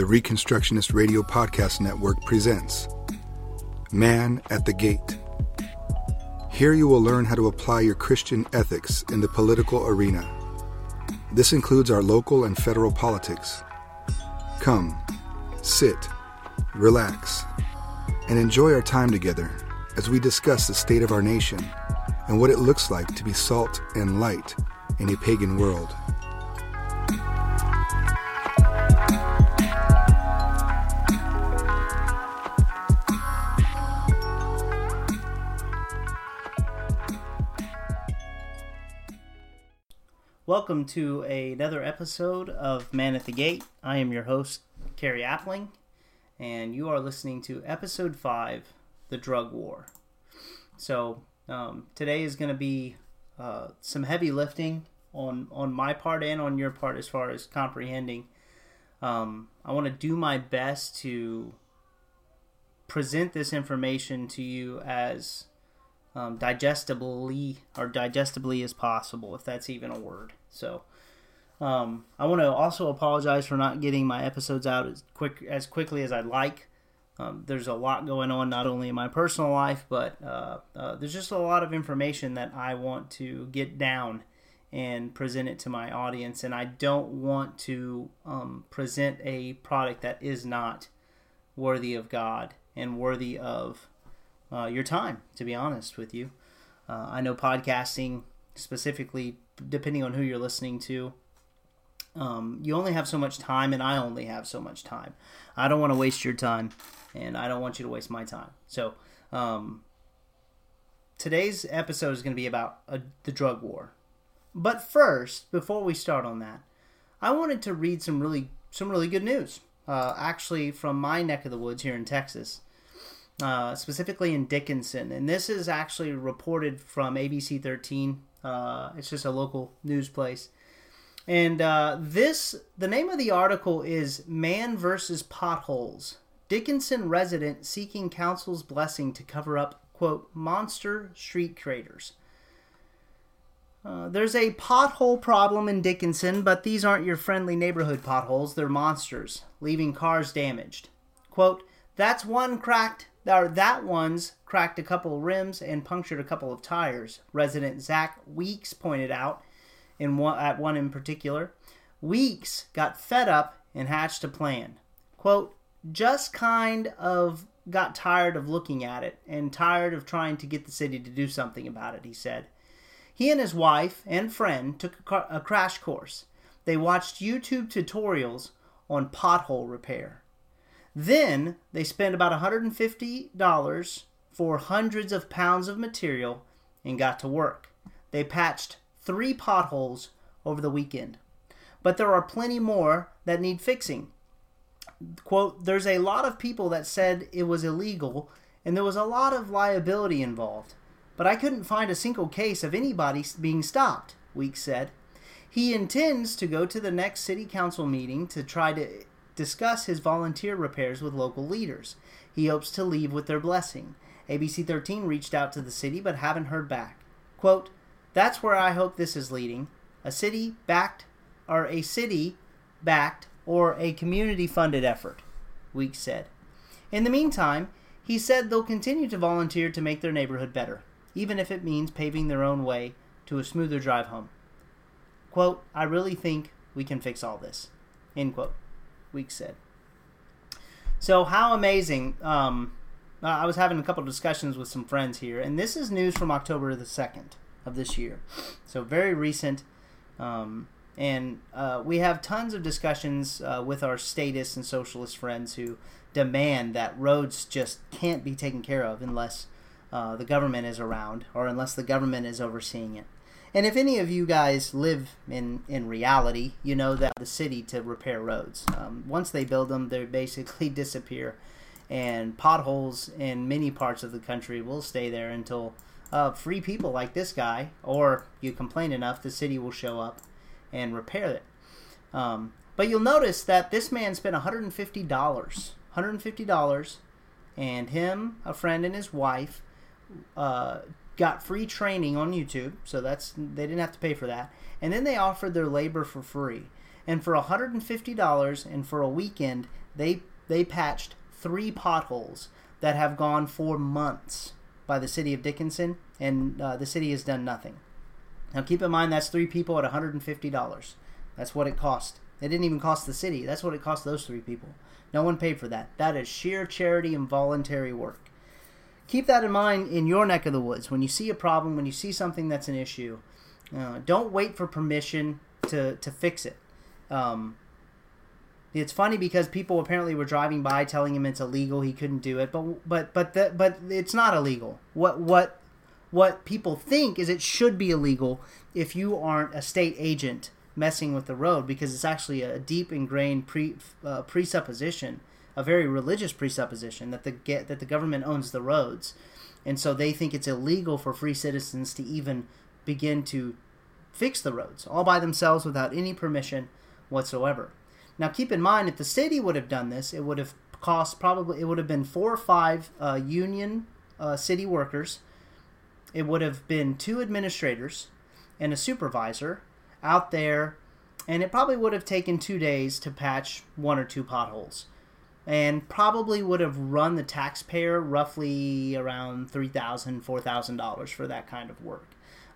the Reconstructionist Radio Podcast Network presents Man at the Gate. Here you will learn how to apply your Christian ethics in the political arena. This includes our local and federal politics. Come, sit, relax, and enjoy our time together as we discuss the state of our nation and what it looks like to be salt and light in a pagan world. Welcome to another episode of Man at the Gate. I am your host, Carrie Appling, and you are listening to episode 5 The Drug War. So, um, today is going to be uh, some heavy lifting on, on my part and on your part as far as comprehending. Um, I want to do my best to present this information to you as um, digestibly or digestibly as possible, if that's even a word. So, um, I want to also apologize for not getting my episodes out as quick as quickly as I'd like. Um, there's a lot going on, not only in my personal life, but uh, uh, there's just a lot of information that I want to get down and present it to my audience. And I don't want to um, present a product that is not worthy of God and worthy of uh, your time, to be honest with you. Uh, I know podcasting, specifically, depending on who you're listening to, um, you only have so much time, and I only have so much time. I don't want to waste your time, and I don't want you to waste my time. So, um, today's episode is going to be about uh, the drug war. But first, before we start on that, I wanted to read some really some really good news. Uh, actually, from my neck of the woods here in Texas, uh, specifically in Dickinson, and this is actually reported from ABC 13. Uh, it's just a local news place. And uh, this, the name of the article is Man versus Potholes. Dickinson resident seeking council's blessing to cover up, quote, monster street craters. Uh, there's a pothole problem in Dickinson, but these aren't your friendly neighborhood potholes. They're monsters, leaving cars damaged. Quote, that's one cracked, or that one's cracked a couple of rims and punctured a couple of tires, resident Zach Weeks pointed out in one, at one in particular. Weeks got fed up and hatched a plan. Quote, just kind of got tired of looking at it and tired of trying to get the city to do something about it, he said. He and his wife and friend took a, car- a crash course. They watched YouTube tutorials on pothole repair. Then they spent about $150 for hundreds of pounds of material and got to work. They patched three potholes over the weekend. But there are plenty more that need fixing. Quote, there's a lot of people that said it was illegal and there was a lot of liability involved. But I couldn't find a single case of anybody being stopped, Weeks said. He intends to go to the next city council meeting to try to discuss his volunteer repairs with local leaders. He hopes to leave with their blessing. ABC 13 reached out to the city but haven't heard back. Quote, That's where I hope this is leading. A city backed, or a city backed, or a community funded effort, Weeks said. In the meantime, he said they'll continue to volunteer to make their neighborhood better, even if it means paving their own way to a smoother drive home. Quote, I really think we can fix all this. End quote. Weeks said. So how amazing! Um, I was having a couple discussions with some friends here, and this is news from October the second of this year, so very recent. Um, and uh, we have tons of discussions uh, with our statist and socialist friends who demand that roads just can't be taken care of unless uh, the government is around or unless the government is overseeing it. And if any of you guys live in, in reality, you know that the city to repair roads. Um, once they build them, they basically disappear. And potholes in many parts of the country will stay there until uh, free people like this guy, or you complain enough, the city will show up and repair it. Um, but you'll notice that this man spent $150. $150, and him, a friend, and his wife uh, got free training on YouTube, so that's they didn't have to pay for that. And then they offered their labor for free. And for $150 and for a weekend, They they patched three potholes that have gone for months by the city of Dickinson, and uh, the city has done nothing. Now, keep in mind that's three people at $150. That's what it cost. It didn't even cost the city. That's what it cost those three people. No one paid for that. That is sheer charity and voluntary work. Keep that in mind in your neck of the woods. When you see a problem, when you see something that's an issue, uh, don't wait for permission to, to fix it. Um, it's funny because people apparently were driving by telling him it's illegal. He couldn't do it, but but but the, but it's not illegal. What what what people think is it should be illegal if you aren't a state agent messing with the road because it's actually a deep ingrained pre, uh, presupposition, a very religious presupposition that the get that the government owns the roads, and so they think it's illegal for free citizens to even begin to fix the roads all by themselves without any permission whatsoever. Now, keep in mind, if the city would have done this, it would have cost probably it would have been four or five uh, union uh, city workers. It would have been two administrators and a supervisor out there, and it probably would have taken two days to patch one or two potholes, and probably would have run the taxpayer roughly around three thousand, four thousand dollars for that kind of work,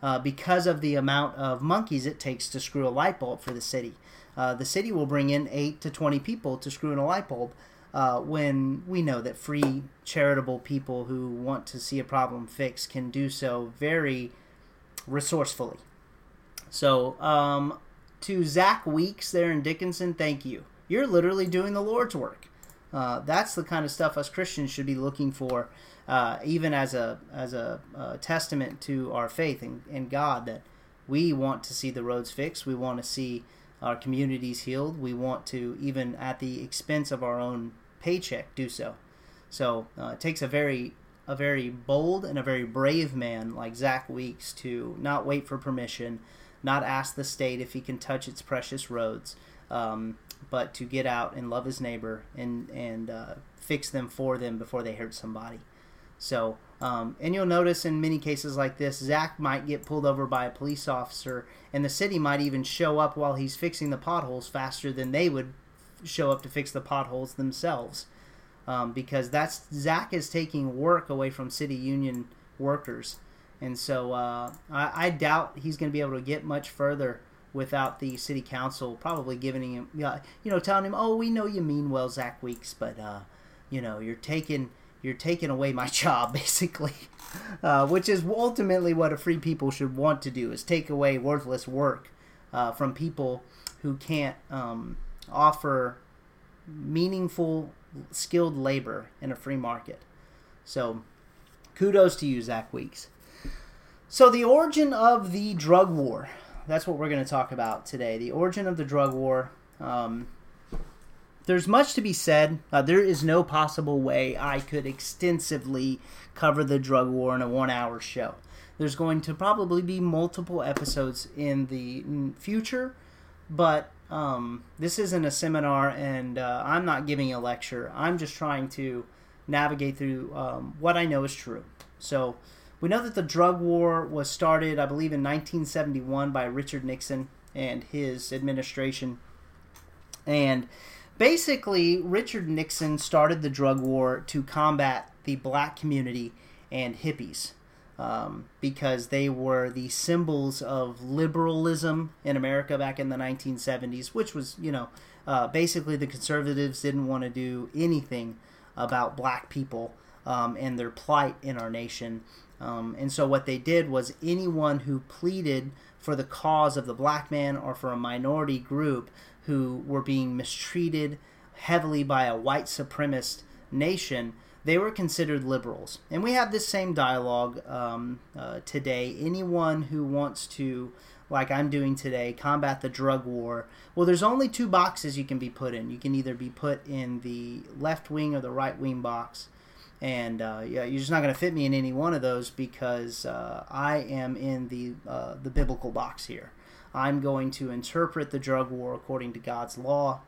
uh, because of the amount of monkeys it takes to screw a light bulb for the city. Uh, the city will bring in eight to twenty people to screw in a light bulb. Uh, when we know that free charitable people who want to see a problem fixed can do so very resourcefully. So, um, to Zach Weeks there in Dickinson, thank you. You're literally doing the Lord's work. Uh, that's the kind of stuff us Christians should be looking for, uh, even as a as a, a testament to our faith in, in, God. That we want to see the roads fixed. We want to see our communities healed. We want to, even at the expense of our own paycheck, do so. So uh, it takes a very a very bold and a very brave man like Zach Weeks to not wait for permission not ask the state if he can touch its precious roads, um, but to get out and love his neighbor and and uh, fix them for them before they hurt somebody. So, um, and you'll notice in many cases like this, Zach might get pulled over by a police officer, and the city might even show up while he's fixing the potholes faster than they would show up to fix the potholes themselves. Um, because that's Zach is taking work away from city union workers and so uh, I, I, doubt he's going to be able to get much further without the city council probably giving him, you know, telling him, "Oh, we know you mean well, Zach Weeks, but uh, you know, you're taking you're taking away my job, basically." Uh, which is ultimately what a free people should want to do: is take away worthless work uh, from people who can't um, offer meaningful, skilled labor in a free market. So, kudos to you, Zach Weeks. So, the origin of the drug war. That's what we're going to talk about today. The origin of the drug war. Um, there's much to be said. Uh, there is no possible way I could extensively cover the drug war in a one hour show. There's going to probably be multiple episodes in the future, but um, this isn't a seminar and uh, I'm not giving a lecture. I'm just trying to navigate through um, what I know is true. So, we know that the drug war was started, I believe, in 1971 by Richard Nixon and his administration. And basically, Richard Nixon started the drug war to combat the black community and hippies um, because they were the symbols of liberalism in America back in the 1970s, which was, you know, uh, basically the conservatives didn't want to do anything about black people um, and their plight in our nation. Um, and so what they did was anyone who pleaded for the cause of the black man or for a minority group who were being mistreated heavily by a white supremacist nation, they were considered liberals. And we have this same dialogue um, uh, today. Anyone who wants to, like I'm doing today, combat the drug war, well, there's only two boxes you can be put in. You can either be put in the left wing or the right wing box and uh, yeah, you're just not going to fit me in any one of those because uh, I am in the uh, the biblical box here. I'm going to interpret the drug war according to God's law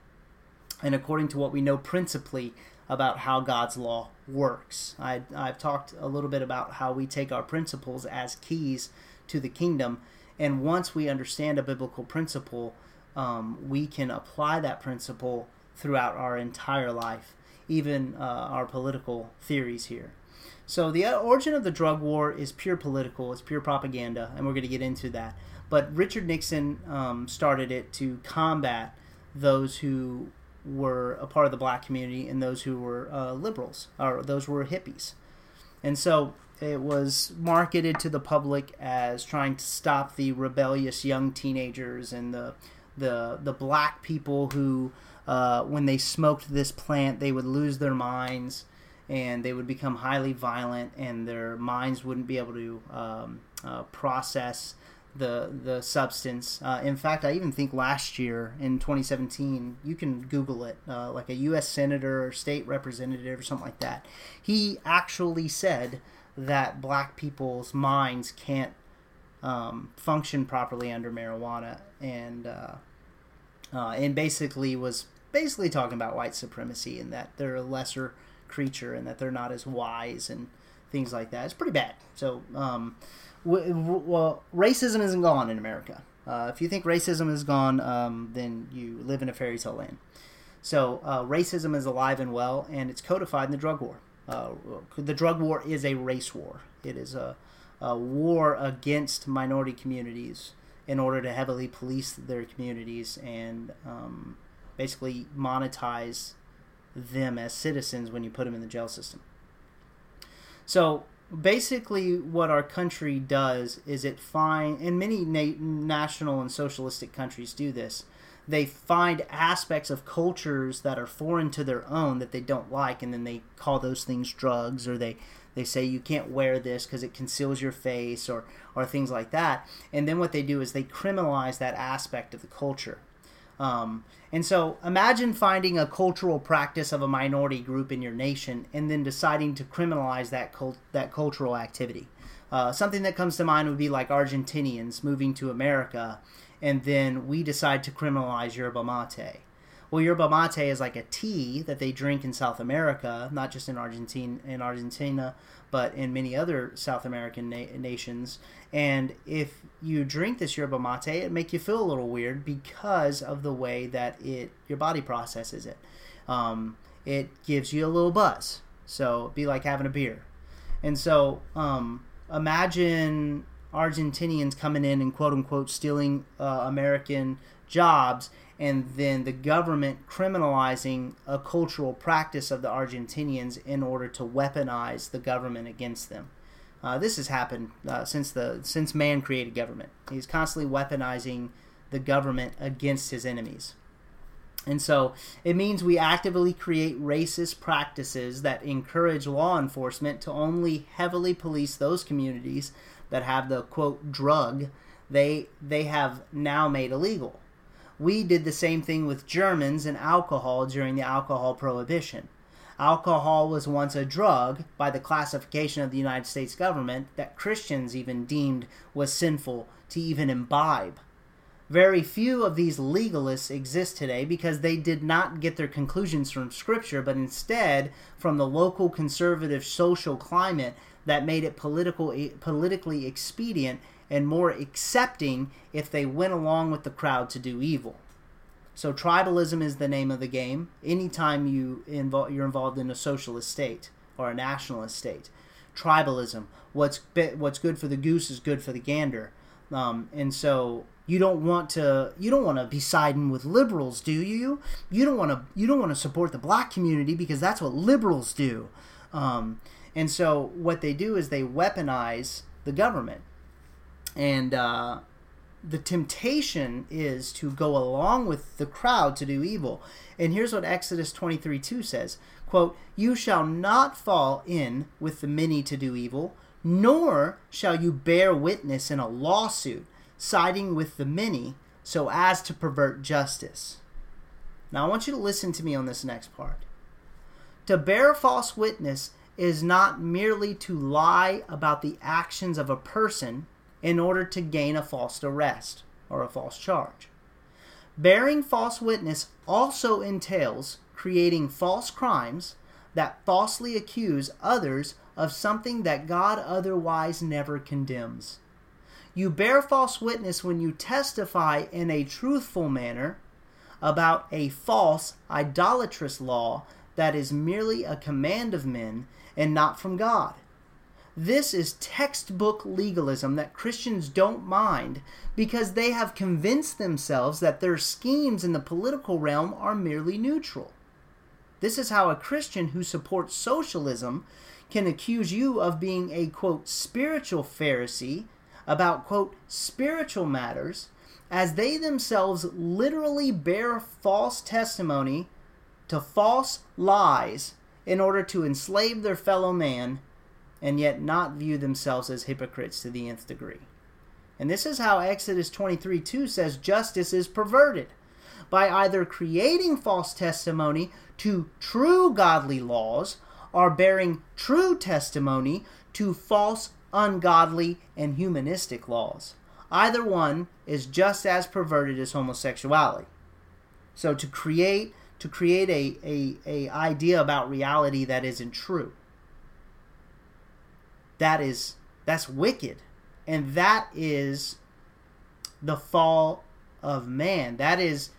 and according to what we know principally about how God's law works. I, I've talked a little bit about how we take our principles as keys to the kingdom, and once we understand a biblical principle, um, we can apply that principle throughout our entire life, even uh, our political theories here. So the origin of the drug war is pure political, it's pure propaganda, and we're going to get into that. But Richard Nixon um, started it to combat those who were a part of the black community and those who were uh, liberals or those were hippies. And so it was marketed to the public as trying to stop the rebellious young teenagers and the the the black people who, uh, when they smoked this plant, they would lose their minds and they would become highly violent, and their minds wouldn't be able to um, uh, process the the substance. Uh, in fact, I even think last year in 2017, you can Google it, uh, like a U.S. senator or state representative or something like that. He actually said that black people's minds can't um, function properly under marijuana, and uh, uh, and basically was basically talking about white supremacy and that they're a lesser creature and that they're not as wise and things like that. It's pretty bad. So, um, w- w- well, racism isn't gone in America. Uh, if you think racism is gone, um, then you live in a fairy tale land. So, uh, racism is alive and well, and it's codified in the drug war. Uh, the drug war is a race war. It is a, a, war against minority communities in order to heavily police their communities and um, basically monetize them as citizens when you put them in the jail system. So basically, what our country does is it find, and many na- national and socialistic countries do this. They find aspects of cultures that are foreign to their own that they don't like and then they call those things drugs or they they say you can't wear this because it conceals your face or or things like that. And then what they do is they criminalize that aspect of the culture um, and so imagine finding a cultural practice of a minority group in your nation and then deciding to criminalize that cult- that cultural activity uh, something that comes to mind would be like argentinians moving to america and then we decide to criminalize yerba mate. Well, yerba mate is like a tea that they drink in South America, not just in Argentina, in Argentina, but in many other South American na- nations. And if you drink this yerba mate, it make you feel a little weird because of the way that it your body processes it. Um, it gives you a little buzz, so be like having a beer. And so, um, imagine Argentinians coming in and quote unquote stealing uh, American jobs, and then the government criminalizing a cultural practice of the Argentinians in order to weaponize the government against them. Uh, this has happened uh, since the since man created government. He's constantly weaponizing the government against his enemies. And so it means we actively create racist practices that encourage law enforcement to only heavily police those communities that have the quote drug they they have now made illegal. We did the same thing with Germans and alcohol during the alcohol prohibition. Alcohol was once a drug by the classification of the United States government that Christians even deemed was sinful to even imbibe. Very few of these legalists exist today because they did not get their conclusions from Scripture, but instead from the local conservative social climate that made it political, politically expedient and more accepting if they went along with the crowd to do evil. So tribalism is the name of the game. Anytime you invo- you're involved in a socialist state or a nationalist state, tribalism. What's what's good for the goose is good for the gander, um, and so you don't want to you don't want to be siding with liberals, do you? You don't want to you don't want to support the black community because that's what liberals do. Um, and so what they do is they weaponize the government. And uh, the temptation is to go along with the crowd to do evil. And here's what Exodus 23 2 says quote, You shall not fall in with the many to do evil, nor shall you bear witness in a lawsuit, siding with the many, so as to pervert justice. Now I want you to listen to me on this next part. To bear false witness is not merely to lie about the actions of a person in order to gain a false arrest or a false charge. Bearing false witness also entails creating false crimes that falsely accuse others of something that God otherwise never condemns. You bear false witness when you testify in a truthful manner about a false, idolatrous law that is merely a command of men and not from God. This is textbook legalism that Christians don't mind because they have convinced themselves that their schemes in the political realm are merely neutral. This is how a Christian who supports socialism can accuse you of being a quote spiritual Pharisee about quote spiritual matters as they themselves literally bear false testimony to false lies in order to enslave their fellow man and yet not view themselves as hypocrites to the nth degree. And this is how Exodus 23 2 says justice is perverted by either creating false testimony to true godly laws or bearing true testimony to false, ungodly, and humanistic laws. Either one is just as perverted as homosexuality. So to create to create a, a, a idea about reality that isn't true. That is that's wicked. And that is the fall of man. That is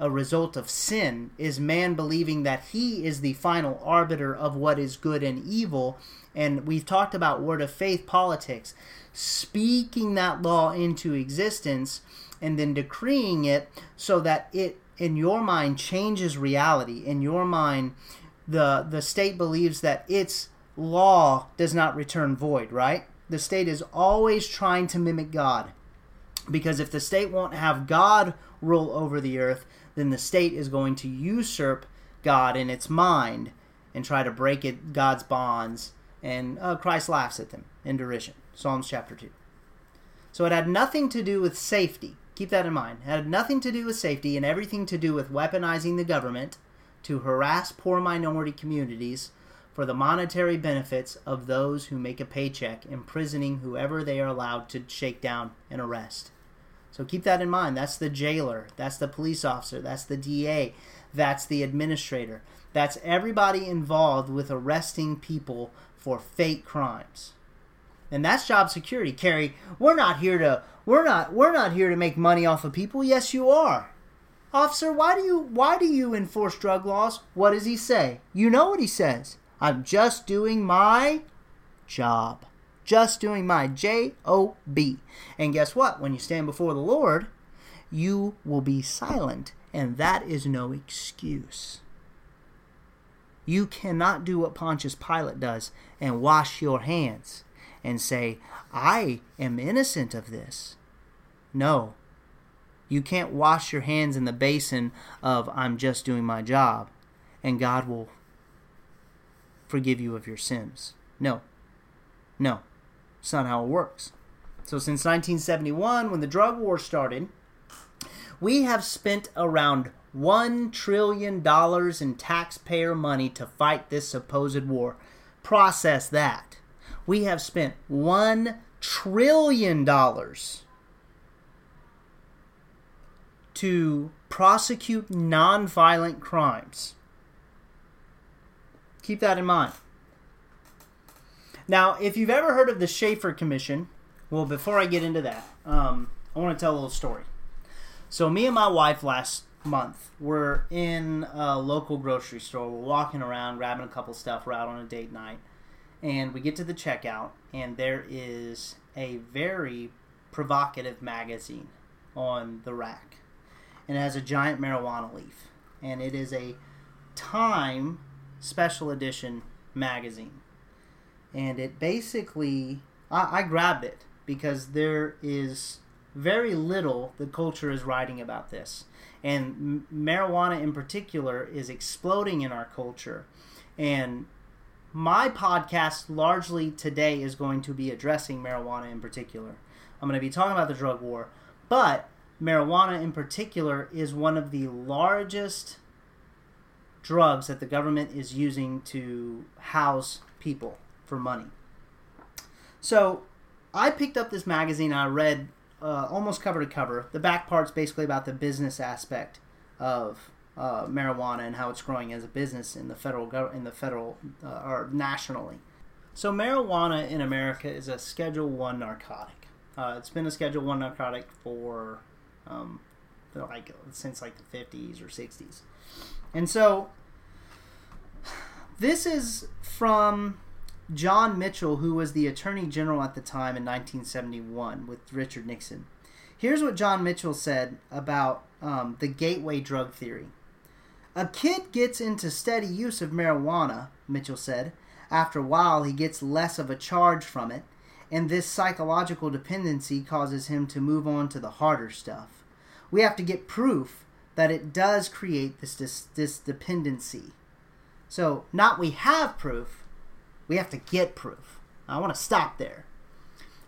a result of sin is man believing that he is the final arbiter of what is good and evil. And we've talked about word of faith politics, speaking that law into existence and then decreeing it so that it in your mind changes reality. In your mind, the the state believes that its law does not return void, right? The state is always trying to mimic God. Because if the state won't have God rule over the earth, then the state is going to usurp God in its mind and try to break it God's bonds. And uh, Christ laughs at them in derision. Psalms chapter 2. So it had nothing to do with safety. Keep that in mind. It had nothing to do with safety and everything to do with weaponizing the government to harass poor minority communities for the monetary benefits of those who make a paycheck, imprisoning whoever they are allowed to shake down and arrest. So keep that in mind. That's the jailer, that's the police officer, that's the DA, that's the administrator. That's everybody involved with arresting people for fake crimes. And that's job security. Carrie, we're not here to we're not we're not here to make money off of people. Yes, you are. Officer, why do you why do you enforce drug laws? What does he say? You know what he says. I'm just doing my job just doing my J O B. And guess what? When you stand before the Lord, you will be silent, and that is no excuse. You cannot do what Pontius Pilate does and wash your hands and say, I am innocent of this. No. You can't wash your hands in the basin of, I'm just doing my job, and God will forgive you of your sins. No. No. It's not how it works. So since 1971, when the drug war started, we have spent around $1 trillion in taxpayer money to fight this supposed war. Process that. We have spent $1 trillion to prosecute nonviolent crimes. Keep that in mind. Now, if you've ever heard of the Shafer Commission, well, before I get into that, um, I want to tell a little story. So, me and my wife last month were in a local grocery store. We're walking around, grabbing a couple stuff. We're out on a date night, and we get to the checkout, and there is a very provocative magazine on the rack, and it has a giant marijuana leaf, and it is a Time special edition magazine. And it basically I, I grabbed it because there is very little the culture is writing about this. And marijuana in particular is exploding in our culture. And my podcast largely today is going to be addressing marijuana in particular. I'm going to be talking about the drug war but marijuana in particular is one of the largest drugs that the government is using to house people for money. So I picked up this magazine. I read uh, almost cover to cover. The back part's basically about the business aspect of uh, marijuana and how it's growing as a business in the federal go- in the federal uh, or nationally. So marijuana in America is a Schedule One narcotic. Uh, it's been a Schedule One narcotic for um, like since like the 50s or 60s. And so this is from John Mitchell, who was the Attorney General at the time in 1971 with Richard Nixon. Here's what John Mitchell said about um, the gateway drug theory. A kid gets into steady use of marijuana, Mitchell said. After a while, he gets less of a charge from it, and this psychological dependency causes him to move on to the harder stuff. We have to get proof that it does create this, this, this dependency. So, not we have proof, we have to get proof. I want to stop there.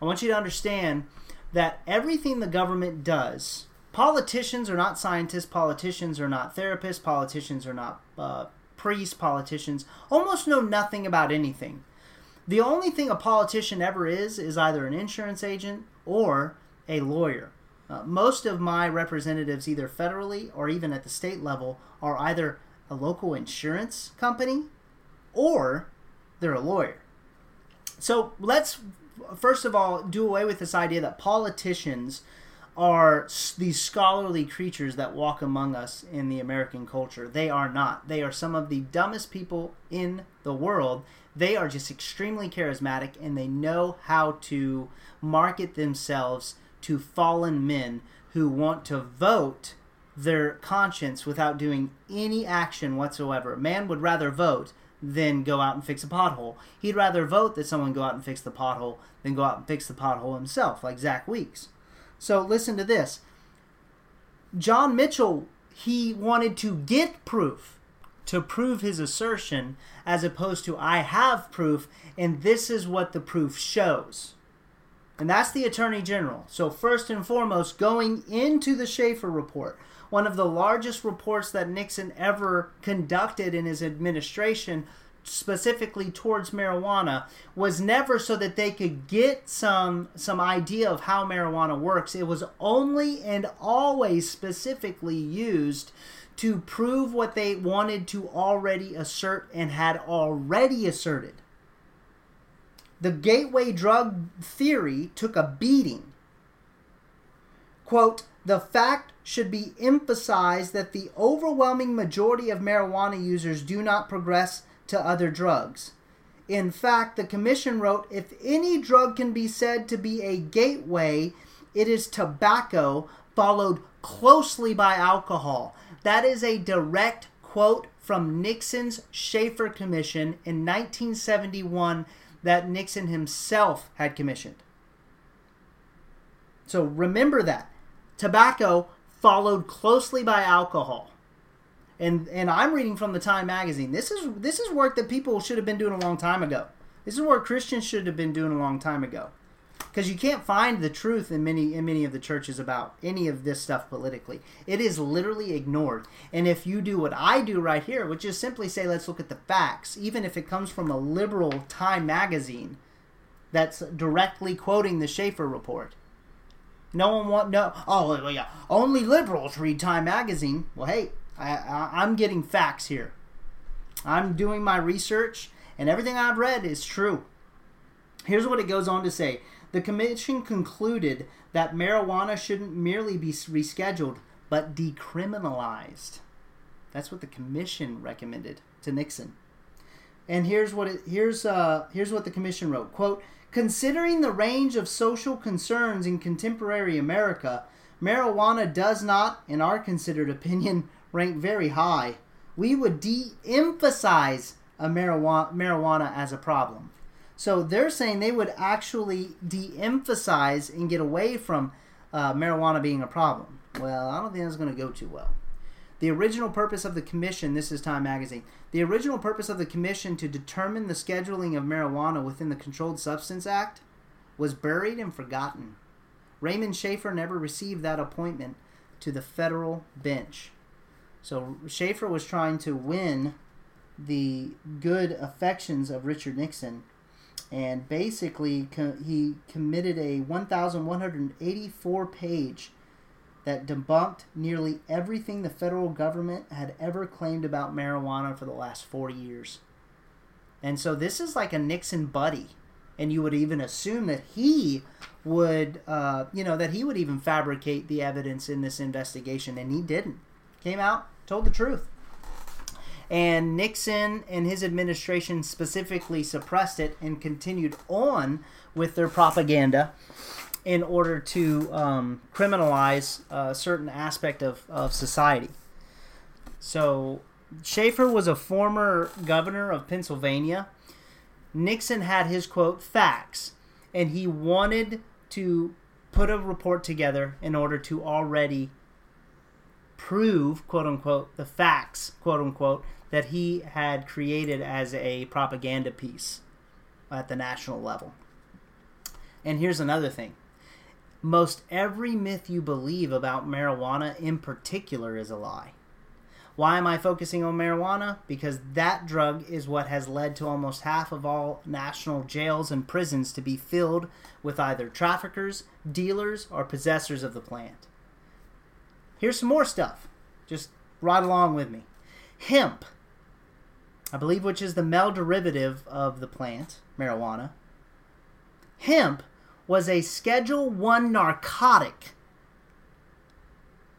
I want you to understand that everything the government does, politicians are not scientists, politicians are not therapists, politicians are not uh, priests, politicians almost know nothing about anything. The only thing a politician ever is is either an insurance agent or a lawyer. Uh, most of my representatives, either federally or even at the state level, are either a local insurance company or they're a lawyer. So let's first of all do away with this idea that politicians are these scholarly creatures that walk among us in the American culture. They are not. They are some of the dumbest people in the world. They are just extremely charismatic and they know how to market themselves to fallen men who want to vote their conscience without doing any action whatsoever. Man would rather vote than go out and fix a pothole. He'd rather vote that someone go out and fix the pothole than go out and fix the pothole himself, like Zach Weeks. So listen to this. John Mitchell, he wanted to get proof to prove his assertion as opposed to I have proof and this is what the proof shows. And that's the Attorney General. So, first and foremost, going into the Shafer report, one of the largest reports that Nixon ever conducted in his administration, specifically towards marijuana was never so that they could get some some idea of how marijuana works it was only and always specifically used to prove what they wanted to already assert and had already asserted the gateway drug theory took a beating quote the fact should be emphasized that the overwhelming majority of marijuana users do not progress to other drugs. In fact, the Commission wrote if any drug can be said to be a gateway, it is tobacco, followed closely by alcohol. That is a direct quote from Nixon's Shafer Commission in 1971 that Nixon himself had commissioned. So remember that. Tobacco followed closely by alcohol and and I'm reading from the Time magazine. This is this is work that people should have been doing a long time ago. This is work Christians should have been doing a long time ago. Because you can't find the truth in many in many of the churches about any of this stuff politically. It is literally ignored. And if you do what I do right here, which is simply say let's look at the facts, even if it comes from a liberal Time magazine that's directly quoting the Shafer report. No one want no. Oh yeah, only liberals read Time magazine. Well, hey, I, I, I'm getting facts here. I'm doing my research, and everything I've read is true. Here's what it goes on to say The commission concluded that marijuana shouldn't merely be rescheduled, but decriminalized. That's what the commission recommended to Nixon. And here's what it here's uh here's what the commission wrote. Quote, considering the range of social concerns in contemporary America, marijuana does not, in our considered opinion, rank very high, we would de emphasize a marijuana, marijuana as a problem. So they're saying they would actually de emphasize and get away from uh, marijuana being a problem. Well, I don't think that's going to go too well. The original purpose of the commission, this is Time Magazine, the original purpose of the commission to determine the scheduling of marijuana within the Controlled Substance Act was buried and forgotten. Raymond Shafer never received that appointment to the federal bench. So Shafer was trying to win the good affections of Richard Nixon, and basically co- he committed a 1,184 page that debunked nearly everything the federal government had ever claimed about marijuana for the last 40 years. And so this is like a Nixon buddy. and you would even assume that he would, uh, you know, that he would even fabricate the evidence in this investigation, and he didn't. Came out, told the truth. And Nixon and his administration specifically suppressed it and continued on with their propaganda in order to um, criminalize a certain aspect of, of society. So, Shafer was a former governor of Pennsylvania. Nixon had his quote facts, and he wanted to put a report together in order to already prove, quote unquote, the facts, quote unquote, that he had created as a propaganda piece at the national level. And here's another thing most every myth you believe about marijuana in particular is a lie. Why am I focusing on marijuana? Because that drug is what has led to almost half of all national jails and prisons to be filled with either traffickers, dealers, or possessors of the plant. Here's some more stuff. Just ride along with me. Hemp, I believe, which is the male derivative of the plant, marijuana. Hemp was a Schedule 1 narcotic,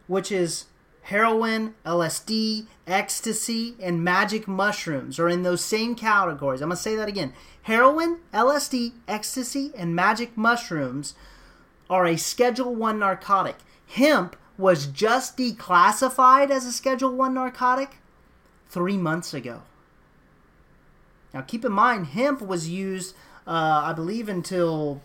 which is heroin, LSD, ecstasy, and magic mushrooms are in those same categories. I'm going to say that again. Heroin, LSD, ecstasy, and magic mushrooms are a Schedule 1 narcotic. Hemp was just declassified as a Schedule 1 narcotic 3 months ago. Now keep in mind hemp was used uh, I believe until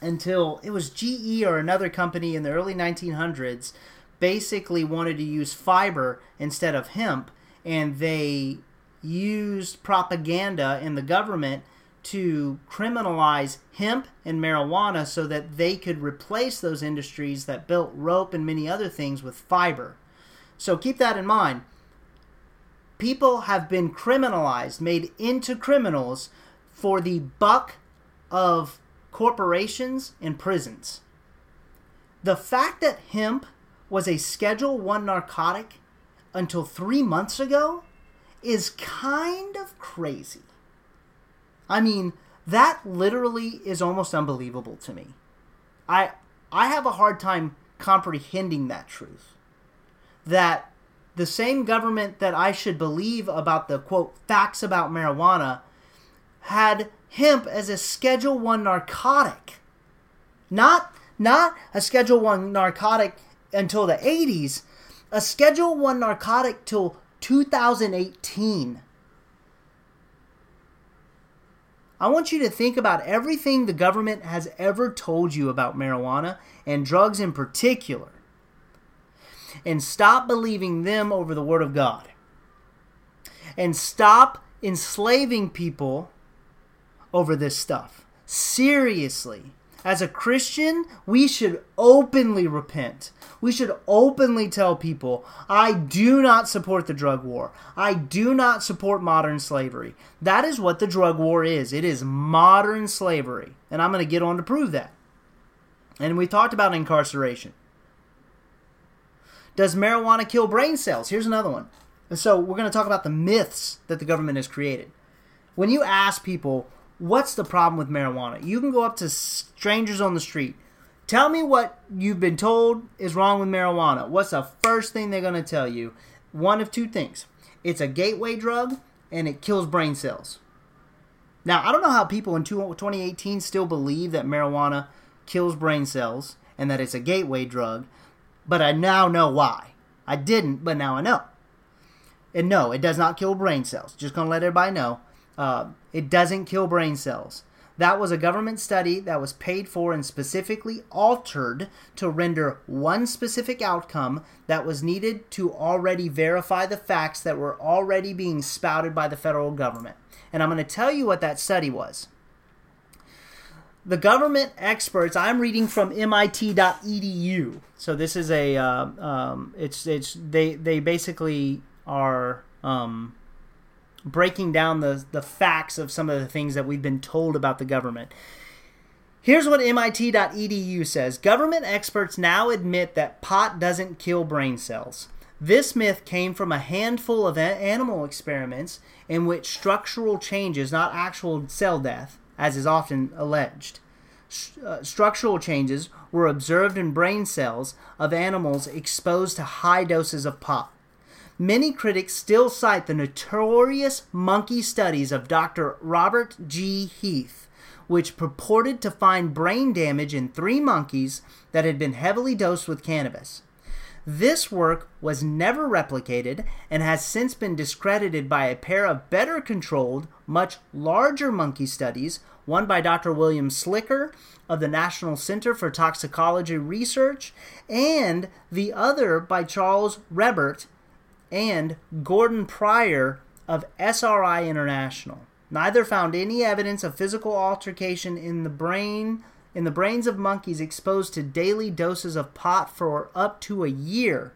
until it was GE or another company in the early 1900s basically wanted to use fiber instead of hemp and they used propaganda in the government to criminalize hemp and marijuana so that they could replace those industries that built rope and many other things with fiber. So keep that in mind. People have been criminalized, made into criminals for the buck of corporations and prisons. The fact that hemp was a Schedule 1 narcotic until 3 months ago is kind of crazy. I mean, that literally is almost unbelievable to me. I I have a hard time comprehending that truth. That the same government that I should believe about the quote facts about marijuana had hemp as a Schedule 1 narcotic. Not not a Schedule 1 narcotic until the 80s, a Schedule 1 narcotic till 2018. I want you to think about everything the government has ever told you about marijuana and drugs in particular. And stop believing them over the Word of God. And stop enslaving people over this stuff. Seriously. As a Christian, we should openly repent. We should openly tell people, I do not support the drug war. I do not support modern slavery. That is what the drug war is. It is modern slavery. And I'm going to get on to prove that. And we talked about incarceration. Does marijuana kill brain cells? Here's another one. And so we're going to talk about the myths that the government has created. When you ask people, what's the problem with marijuana? You can go up to strangers on the street. Tell me what you've been told is wrong with marijuana. What's the first thing they're going to tell you? One of two things it's a gateway drug and it kills brain cells. Now, I don't know how people in 2018 still believe that marijuana kills brain cells and that it's a gateway drug, but I now know why. I didn't, but now I know. And no, it does not kill brain cells. Just going to let everybody know. Uh, it doesn't kill brain cells. That was a government study that was paid for and specifically altered to render one specific outcome that was needed to already verify the facts that were already being spouted by the federal government. And I'm going to tell you what that study was. The government experts, I'm reading from MIT.edu. So this is a, uh, um, it's, it's, they, they basically are, um, breaking down the, the facts of some of the things that we've been told about the government. Here's what MIT.edu says Government experts now admit that pot doesn't kill brain cells. This myth came from a handful of animal experiments in which structural changes, not actual cell death, as is often alleged. Uh, structural changes were observed in brain cells of animals exposed to high doses of pot. Many critics still cite the notorious monkey studies of Dr. Robert G. Heath, which purported to find brain damage in three monkeys that had been heavily dosed with cannabis. This work was never replicated and has since been discredited by a pair of better controlled, much larger monkey studies, one by Dr. William Slikker of the National Center for Toxicology Research, and the other by Charles Rebert and Gordon Pryor of SRI International. Neither found any evidence of physical altercation in the brain in the brains of monkeys exposed to daily doses of pot for up to a year.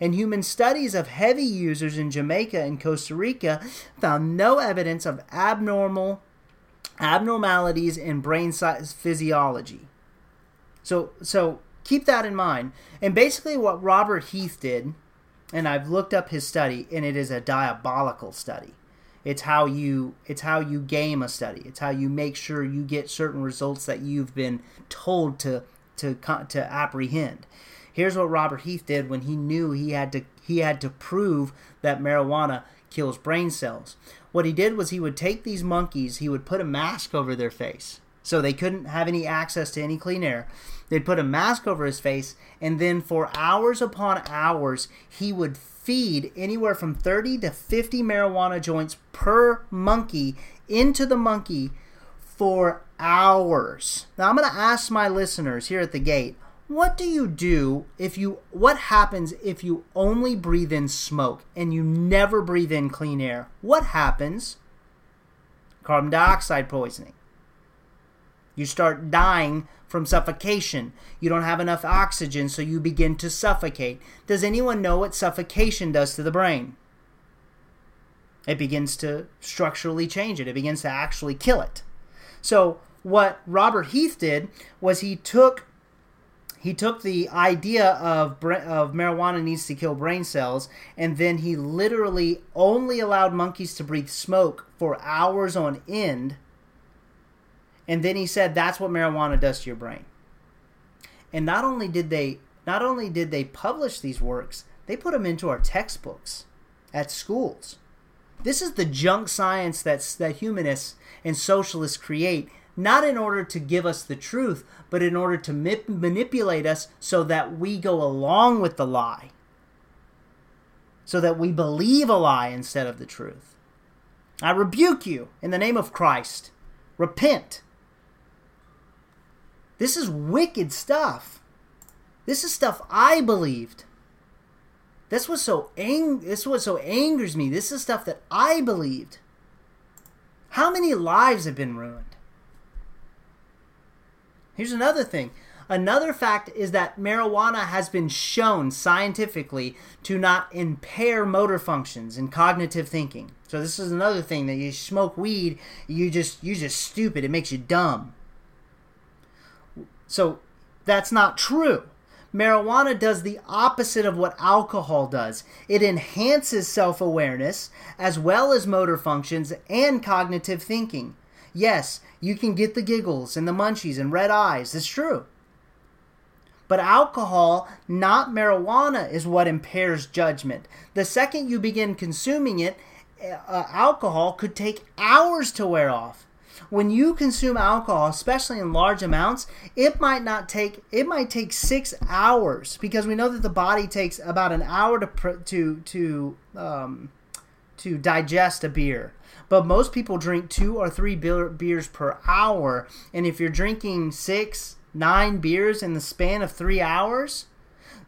And human studies of heavy users in Jamaica and Costa Rica found no evidence of abnormal abnormalities in brain size physiology. So so keep that in mind. And basically what Robert Heath did and I've looked up his study, and it is a diabolical study. It's how you it's how you game a study. It's how you make sure you get certain results that you've been told to to to apprehend. Here's what Robert Heath did when he knew he had to he had to prove that marijuana kills brain cells. What he did was he would take these monkeys, he would put a mask over their face so they couldn't have any access to any clean air. They'd put a mask over his face, and then for hours upon hours, he would feed anywhere from 30 to 50 marijuana joints per monkey into the monkey for hours. Now, I'm going to ask my listeners here at the gate what do you do if you what happens if you only breathe in smoke and you never breathe in clean air? What happens? Carbon dioxide poisoning you start dying from suffocation. You don't have enough oxygen, so you begin to suffocate. Does anyone know what suffocation does to the brain? It begins to structurally change it, it begins to actually kill it. So, what Robert Heath did was he took he took the idea of of marijuana needs to kill brain cells and then he literally only allowed monkeys to breathe smoke for hours on end and then he said that's what marijuana does to your brain. And not only did they not only did they publish these works, they put them into our textbooks at schools. This is the junk science that's that humanists and socialists create not in order to give us the truth, but in order to ma- manipulate us so that we go along with the lie. So that we believe a lie instead of the truth. I rebuke you in the name of Christ. Repent this is wicked stuff. This is stuff I believed. That's what so ang- this what so angers me. This is stuff that I believed. How many lives have been ruined? Here's another thing. Another fact is that marijuana has been shown scientifically to not impair motor functions and cognitive thinking. So this is another thing that you smoke weed, you just you just stupid. It makes you dumb. So that's not true. Marijuana does the opposite of what alcohol does. It enhances self awareness as well as motor functions and cognitive thinking. Yes, you can get the giggles and the munchies and red eyes. It's true. But alcohol, not marijuana, is what impairs judgment. The second you begin consuming it, uh, alcohol could take hours to wear off when you consume alcohol, especially in large amounts, it might not take it might take six hours because we know that the body takes about an hour to to to um, to digest a beer. But most people drink two or three beer, beers per hour, and if you're drinking six, nine beers in the span of three hours,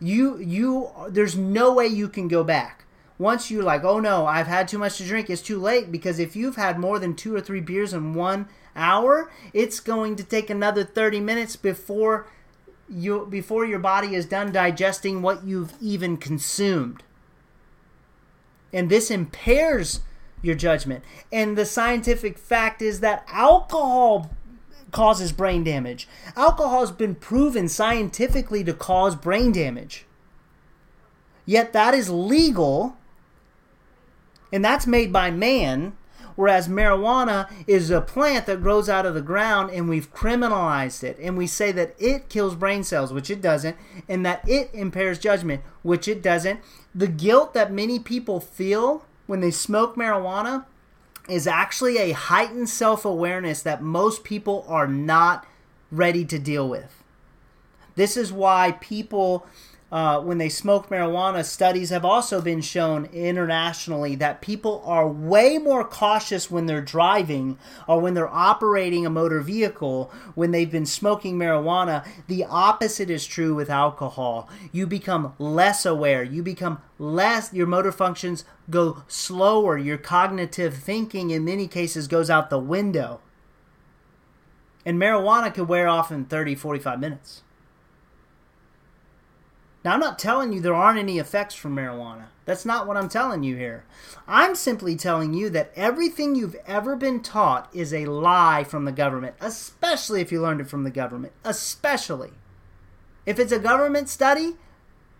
you you there's no way you can go back once you're like, oh no, I've had too much to drink, it's too late because if you've had more than two or three beers in one hour, it's going to take another 30 minutes before you before your body is done digesting what you've even consumed. And this impairs your judgment. And the scientific fact is that alcohol causes brain damage. Alcohol has been proven scientifically to cause brain damage. Yet that is legal and that's made by man, Whereas marijuana is a plant that grows out of the ground and we've criminalized it. And we say that it kills brain cells, which it doesn't, and that it impairs judgment, which it doesn't. The guilt that many people feel when they smoke marijuana is actually a heightened self awareness that most people are not ready to deal with. This is why people uh, when they smoke marijuana, studies have also been shown internationally that people are way more cautious when they're driving or when they're operating a motor vehicle when they've been smoking marijuana. The opposite is true with alcohol. You become less aware, you become less, your motor functions go slower, your cognitive thinking in many cases goes out the window. And marijuana could wear off in 30, 45 minutes. Now, I'm not telling you there aren't any effects from marijuana. That's not what I'm telling you here. I'm simply telling you that everything you've ever been taught is a lie from the government, especially if you learned it from the government. Especially. If it's a government study,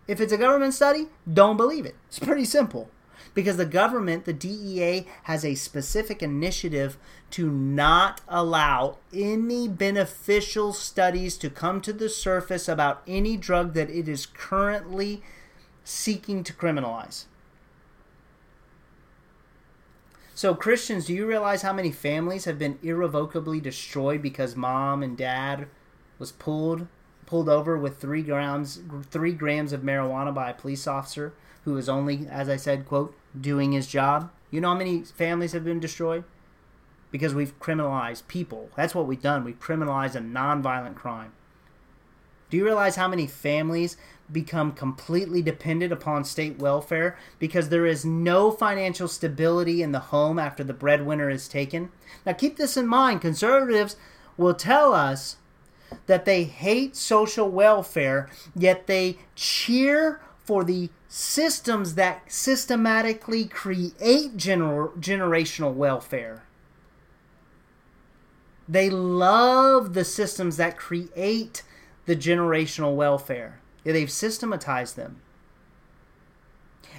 if it's a government study, don't believe it. It's pretty simple because the government, the DEA, has a specific initiative to not allow any beneficial studies to come to the surface about any drug that it is currently seeking to criminalize. So, Christians, do you realize how many families have been irrevocably destroyed because mom and dad was pulled pulled over with three grams three grams of marijuana by a police officer who was only, as I said, quote, doing his job. You know how many families have been destroyed? Because we've criminalized people. That's what we've done. We've criminalized a nonviolent crime. Do you realize how many families become completely dependent upon state welfare because there is no financial stability in the home after the breadwinner is taken? Now, keep this in mind. Conservatives will tell us that they hate social welfare, yet they cheer for the systems that systematically create gener- generational welfare. They love the systems that create the generational welfare. They've systematized them.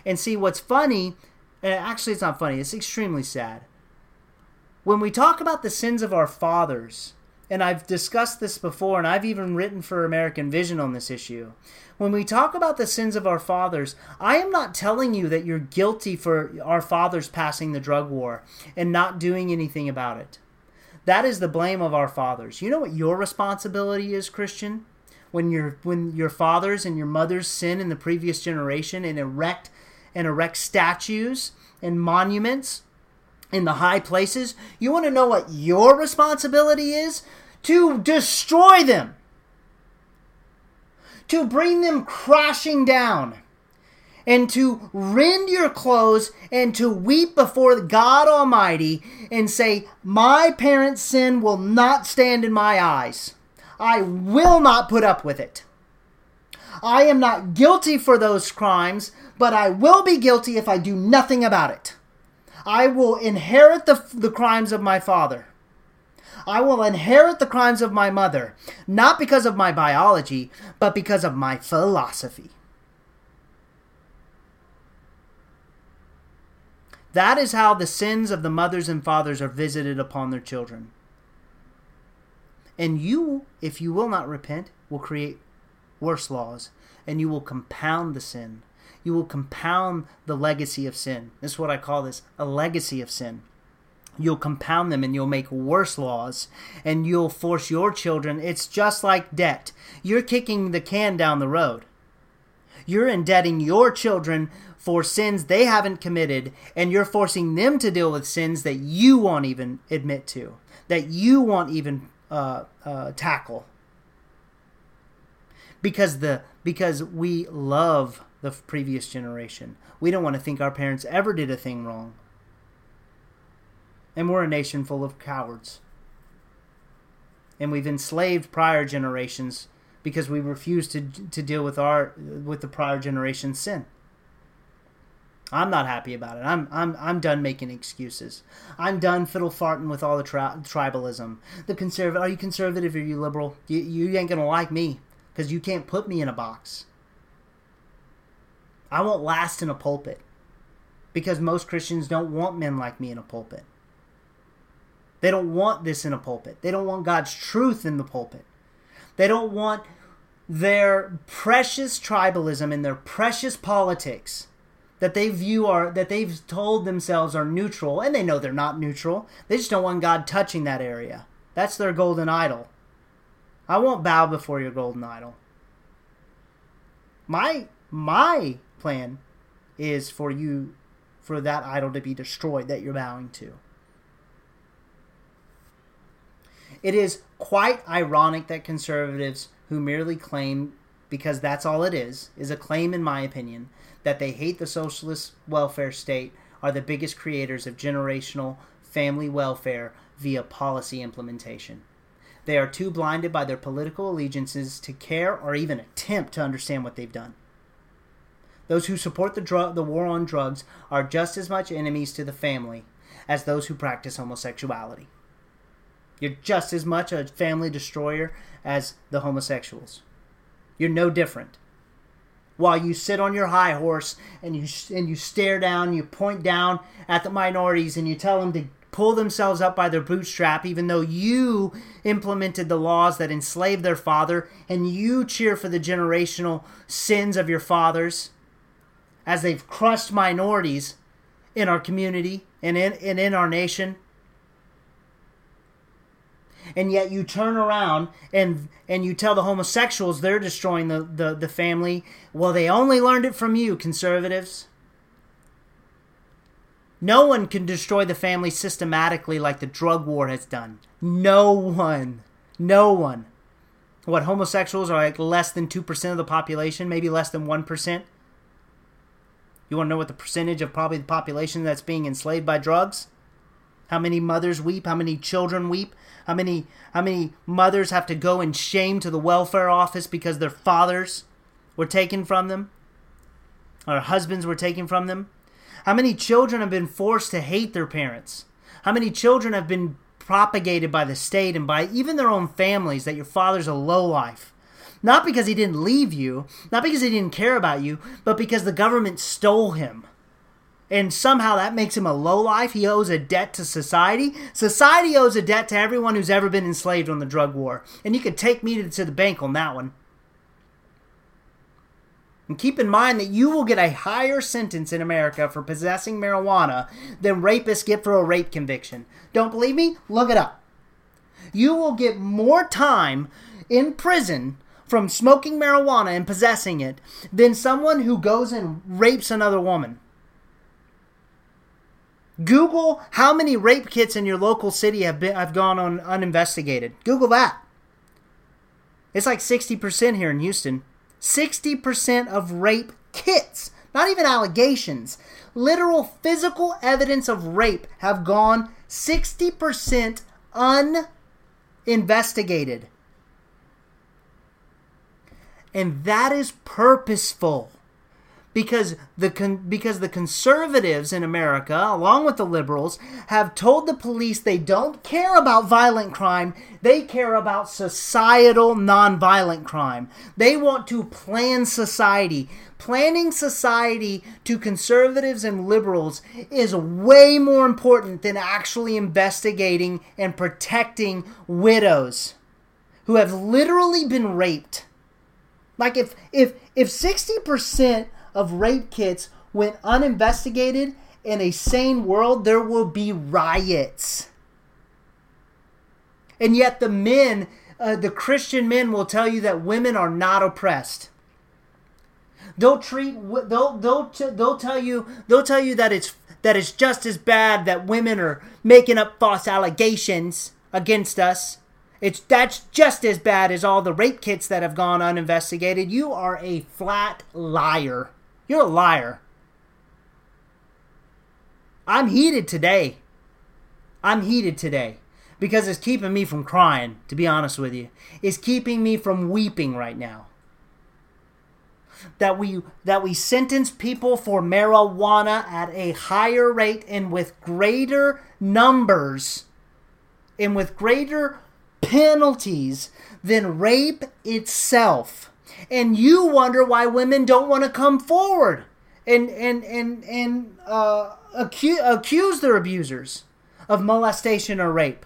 And see, what's funny, eh, actually, it's not funny, it's extremely sad. When we talk about the sins of our fathers, and I've discussed this before, and I've even written for American Vision on this issue. When we talk about the sins of our fathers, I am not telling you that you're guilty for our fathers passing the drug war and not doing anything about it. That is the blame of our fathers. You know what your responsibility is, Christian? When your when your fathers and your mothers sin in the previous generation and erect and erect statues and monuments in the high places, you want to know what your responsibility is? To destroy them, to bring them crashing down, and to rend your clothes and to weep before God Almighty and say, My parents' sin will not stand in my eyes. I will not put up with it. I am not guilty for those crimes, but I will be guilty if I do nothing about it. I will inherit the, the crimes of my father. I will inherit the crimes of my mother, not because of my biology, but because of my philosophy. That is how the sins of the mothers and fathers are visited upon their children. And you, if you will not repent, will create worse laws, and you will compound the sin you will compound the legacy of sin. This is what I call this a legacy of sin. You'll compound them and you'll make worse laws and you'll force your children. It's just like debt. You're kicking the can down the road. You're indebting your children for sins they haven't committed, and you're forcing them to deal with sins that you won't even admit to, that you won't even uh, uh, tackle. Because the because we love the previous generation. We don't want to think our parents ever did a thing wrong. And we're a nation full of cowards. And we've enslaved prior generations because we refuse to to deal with our with the prior generation's sin. I'm not happy about it. I'm I'm I'm done making excuses. I'm done fiddle farting with all the tri- tribalism. The conservative. Are you conservative? Or are you liberal? You, you ain't gonna like me because you can't put me in a box. I won't last in a pulpit because most Christians don't want men like me in a pulpit. They don't want this in a pulpit. They don't want God's truth in the pulpit. They don't want their precious tribalism and their precious politics that they view are that they've told themselves are neutral and they know they're not neutral. They just don't want God touching that area. That's their golden idol. I won't bow before your golden idol. My my plan is for you for that idol to be destroyed that you're bowing to. It is quite ironic that conservatives who merely claim because that's all it is is a claim in my opinion that they hate the socialist welfare state are the biggest creators of generational family welfare via policy implementation. They are too blinded by their political allegiances to care or even attempt to understand what they've done. Those who support the, the war on drugs are just as much enemies to the family as those who practice homosexuality. You're just as much a family destroyer as the homosexuals. You're no different. While you sit on your high horse and you and you stare down, you point down at the minorities and you tell them to pull themselves up by their bootstrap, even though you implemented the laws that enslaved their father, and you cheer for the generational sins of your fathers as they've crushed minorities in our community and in, and in our nation. And yet you turn around and and you tell the homosexuals they're destroying the, the, the family. Well, they only learned it from you, conservatives. No one can destroy the family systematically like the drug war has done. No one. No one. What, homosexuals are like less than 2% of the population, maybe less than 1%? You want to know what the percentage of probably the population that's being enslaved by drugs? How many mothers weep? How many children weep? How many how many mothers have to go in shame to the welfare office because their fathers were taken from them? Or husbands were taken from them? How many children have been forced to hate their parents? How many children have been propagated by the state and by even their own families that your father's a lowlife? Not because he didn't leave you, not because he didn't care about you, but because the government stole him. And somehow that makes him a lowlife. He owes a debt to society. Society owes a debt to everyone who's ever been enslaved on the drug war. And you could take me to the bank on that one. And keep in mind that you will get a higher sentence in America for possessing marijuana than rapists get for a rape conviction. Don't believe me? Look it up. You will get more time in prison from smoking marijuana and possessing it than someone who goes and rapes another woman. Google how many rape kits in your local city have been have gone on uninvestigated. Google that. It's like 60% here in Houston. 60% of rape kits, not even allegations, literal physical evidence of rape have gone 60% uninvestigated. And that is purposeful because the con- because the conservatives in America, along with the liberals, have told the police they don't care about violent crime, they care about societal nonviolent crime. They want to plan society. Planning society to conservatives and liberals is way more important than actually investigating and protecting widows who have literally been raped like if if if 60% of rape kits went uninvestigated in a sane world, there will be riots. And yet the men, uh, the Christian men will tell you that women are not oppressed. They'll treat they'll they'll they'll tell you they'll tell you that it's that it's just as bad that women are making up false allegations against us it's that's just as bad as all the rape kits that have gone uninvestigated. You are a flat liar. You're a liar. I'm heated today. I'm heated today because it's keeping me from crying, to be honest with you. It's keeping me from weeping right now. That we that we sentence people for marijuana at a higher rate and with greater numbers and with greater penalties than rape itself and you wonder why women don't want to come forward and and and and uh, accuse, accuse their abusers of molestation or rape.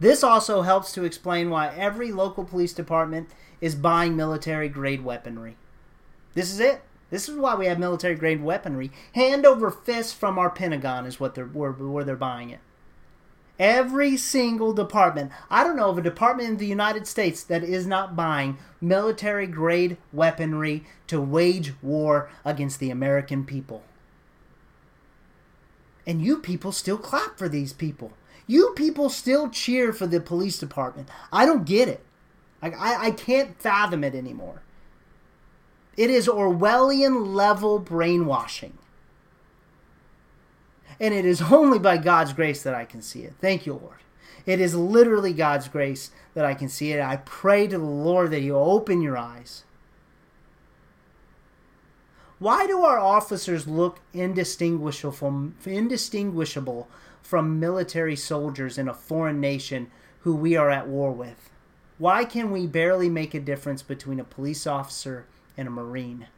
This also helps to explain why every local police department is buying military grade weaponry. This is it. This is why we have military grade weaponry. Hand over fist from our Pentagon is what they're where, where they're buying it. Every single department. I don't know of a department in the United States that is not buying military grade weaponry to wage war against the American people. And you people still clap for these people. You people still cheer for the police department. I don't get it. I, I, I can't fathom it anymore. It is Orwellian level brainwashing. And it is only by God's grace that I can see it. Thank you, Lord. It is literally God's grace that I can see it. I pray to the Lord that He'll open your eyes. Why do our officers look indistinguishable from, indistinguishable from military soldiers in a foreign nation who we are at war with? Why can we barely make a difference between a police officer and a Marine?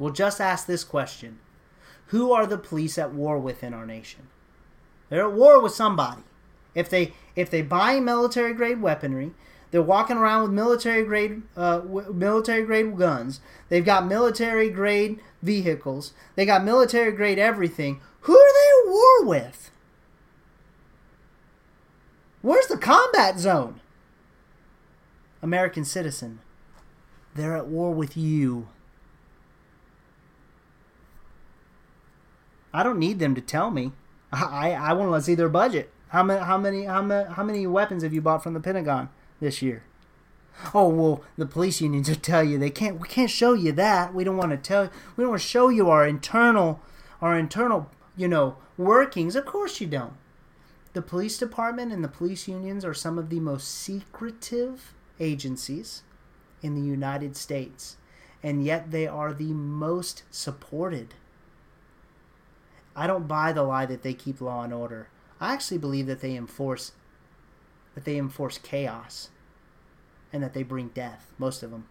We'll just ask this question Who are the police at war with in our nation? They're at war with somebody. If they if they buy military grade weaponry, they're walking around with military grade uh, w- military grade guns. They've got military grade vehicles. They got military grade everything. Who are they at war with? Where's the combat zone? American citizen. They're at war with you. I don't need them to tell me. I, I, want to see their budget. How many how many how many how many weapons have you bought from the Pentagon this year? Oh well, the police unions will tell you they can't. We can't show you that. We don't want to tell. We don't want to show you our internal, our internal, you know, workings. Of course you don't. The police department and the police unions are some of the most secretive agencies in the United States, and yet they are the most supported. I don't buy the lie that they keep law and order. I actually believe that they enforce that they enforce chaos and that they bring death, most of them.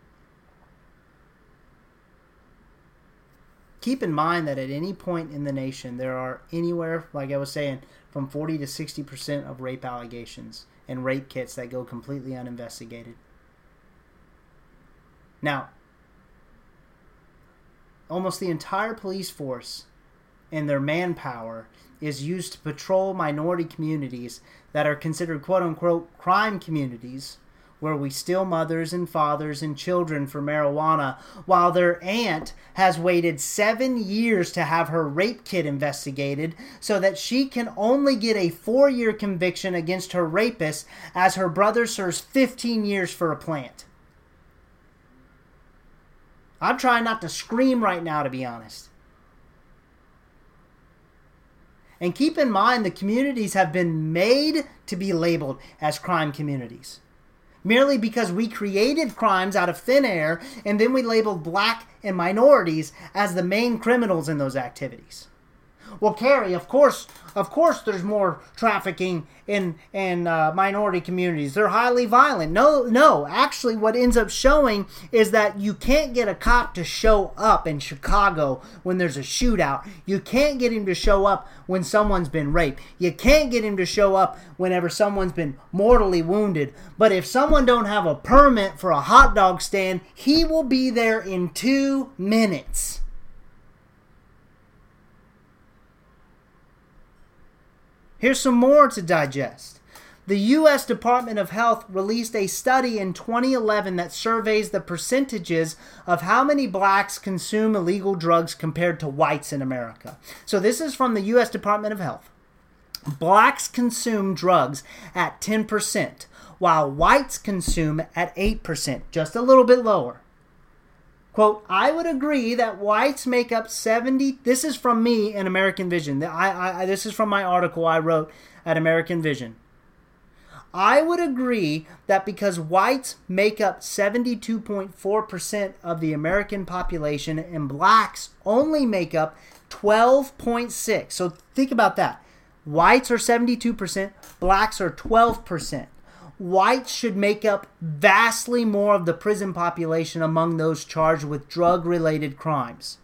Keep in mind that at any point in the nation, there are anywhere, like I was saying, from 40 to 60% of rape allegations and rape kits that go completely uninvestigated. Now, almost the entire police force and their manpower is used to patrol minority communities that are considered quote unquote crime communities where we steal mothers and fathers and children for marijuana while their aunt has waited seven years to have her rape kit investigated so that she can only get a four year conviction against her rapist as her brother serves 15 years for a plant. I'm trying not to scream right now, to be honest. And keep in mind, the communities have been made to be labeled as crime communities. Merely because we created crimes out of thin air and then we labeled black and minorities as the main criminals in those activities. Well, Carrie, of course, of course, there's more trafficking in in uh, minority communities. They're highly violent. No, no. Actually, what ends up showing is that you can't get a cop to show up in Chicago when there's a shootout. You can't get him to show up when someone's been raped. You can't get him to show up whenever someone's been mortally wounded. But if someone don't have a permit for a hot dog stand, he will be there in two minutes. Here's some more to digest. The U.S. Department of Health released a study in 2011 that surveys the percentages of how many blacks consume illegal drugs compared to whites in America. So, this is from the U.S. Department of Health. Blacks consume drugs at 10%, while whites consume at 8%, just a little bit lower. Quote, I would agree that whites make up 70. This is from me in American Vision. I, I, this is from my article I wrote at American Vision. I would agree that because whites make up 72.4% of the American population and blacks only make up 12.6. So think about that. Whites are 72%, blacks are 12% whites should make up vastly more of the prison population among those charged with drug related crimes.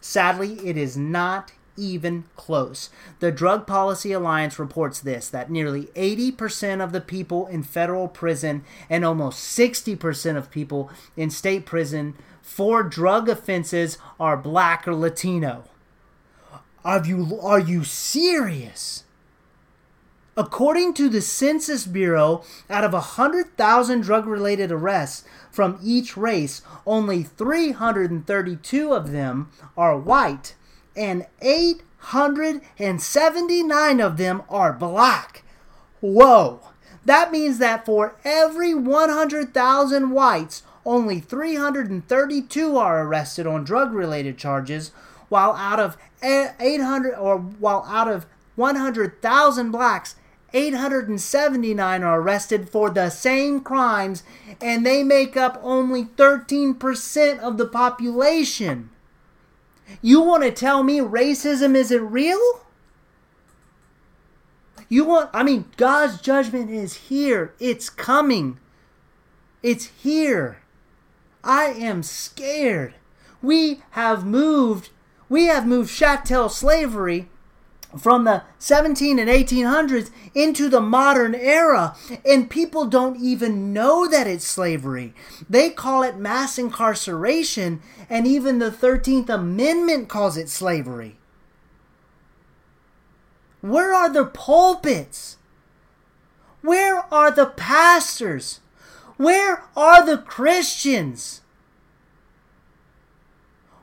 Sadly, it is not even close. The Drug Policy Alliance reports this that nearly 80% of the people in federal prison and almost 60% of people in state prison for drug offenses are black or Latino. Are you are you serious? According to the Census Bureau, out of 100,000 drug related arrests from each race, only 332 of them are white and 879 of them are black. Whoa! That means that for every 100,000 whites, only 332 are arrested on drug related charges, while out of 800 or while out of 100,000 blacks, 879 are arrested for the same crimes, and they make up only 13% of the population. You want to tell me racism isn't real? You want, I mean, God's judgment is here. It's coming. It's here. I am scared. We have moved, we have moved chattel slavery from the 17 and 1800s into the modern era and people don't even know that it's slavery. They call it mass incarceration and even the 13th amendment calls it slavery. Where are the pulpits? Where are the pastors? Where are the christians?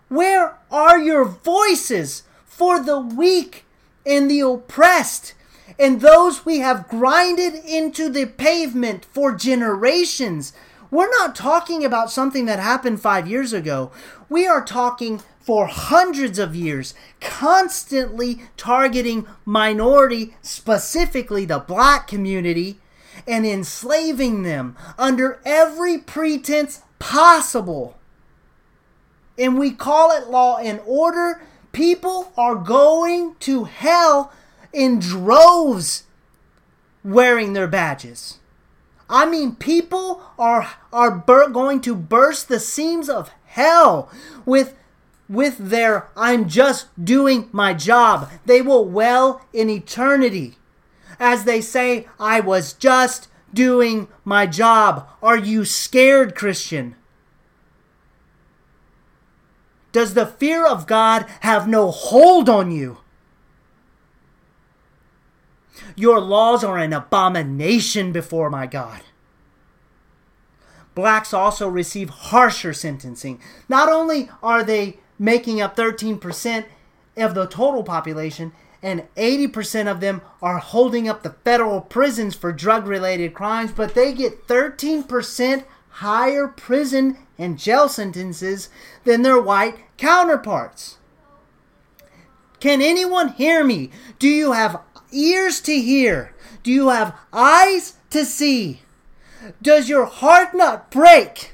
Where are your voices for the weak and the oppressed and those we have grinded into the pavement for generations. We're not talking about something that happened five years ago. We are talking for hundreds of years, constantly targeting minority, specifically the black community, and enslaving them under every pretense possible. And we call it law and order People are going to hell in droves wearing their badges. I mean, people are are bur- going to burst the seams of hell with with their I'm just doing my job. They will well in eternity. As they say, I was just doing my job. Are you scared, Christian? Does the fear of God have no hold on you? Your laws are an abomination before my God. Blacks also receive harsher sentencing. Not only are they making up 13% of the total population, and 80% of them are holding up the federal prisons for drug related crimes, but they get 13% higher prison and jail sentences than their white counterparts. Can anyone hear me? Do you have ears to hear? Do you have eyes to see? Does your heart not break?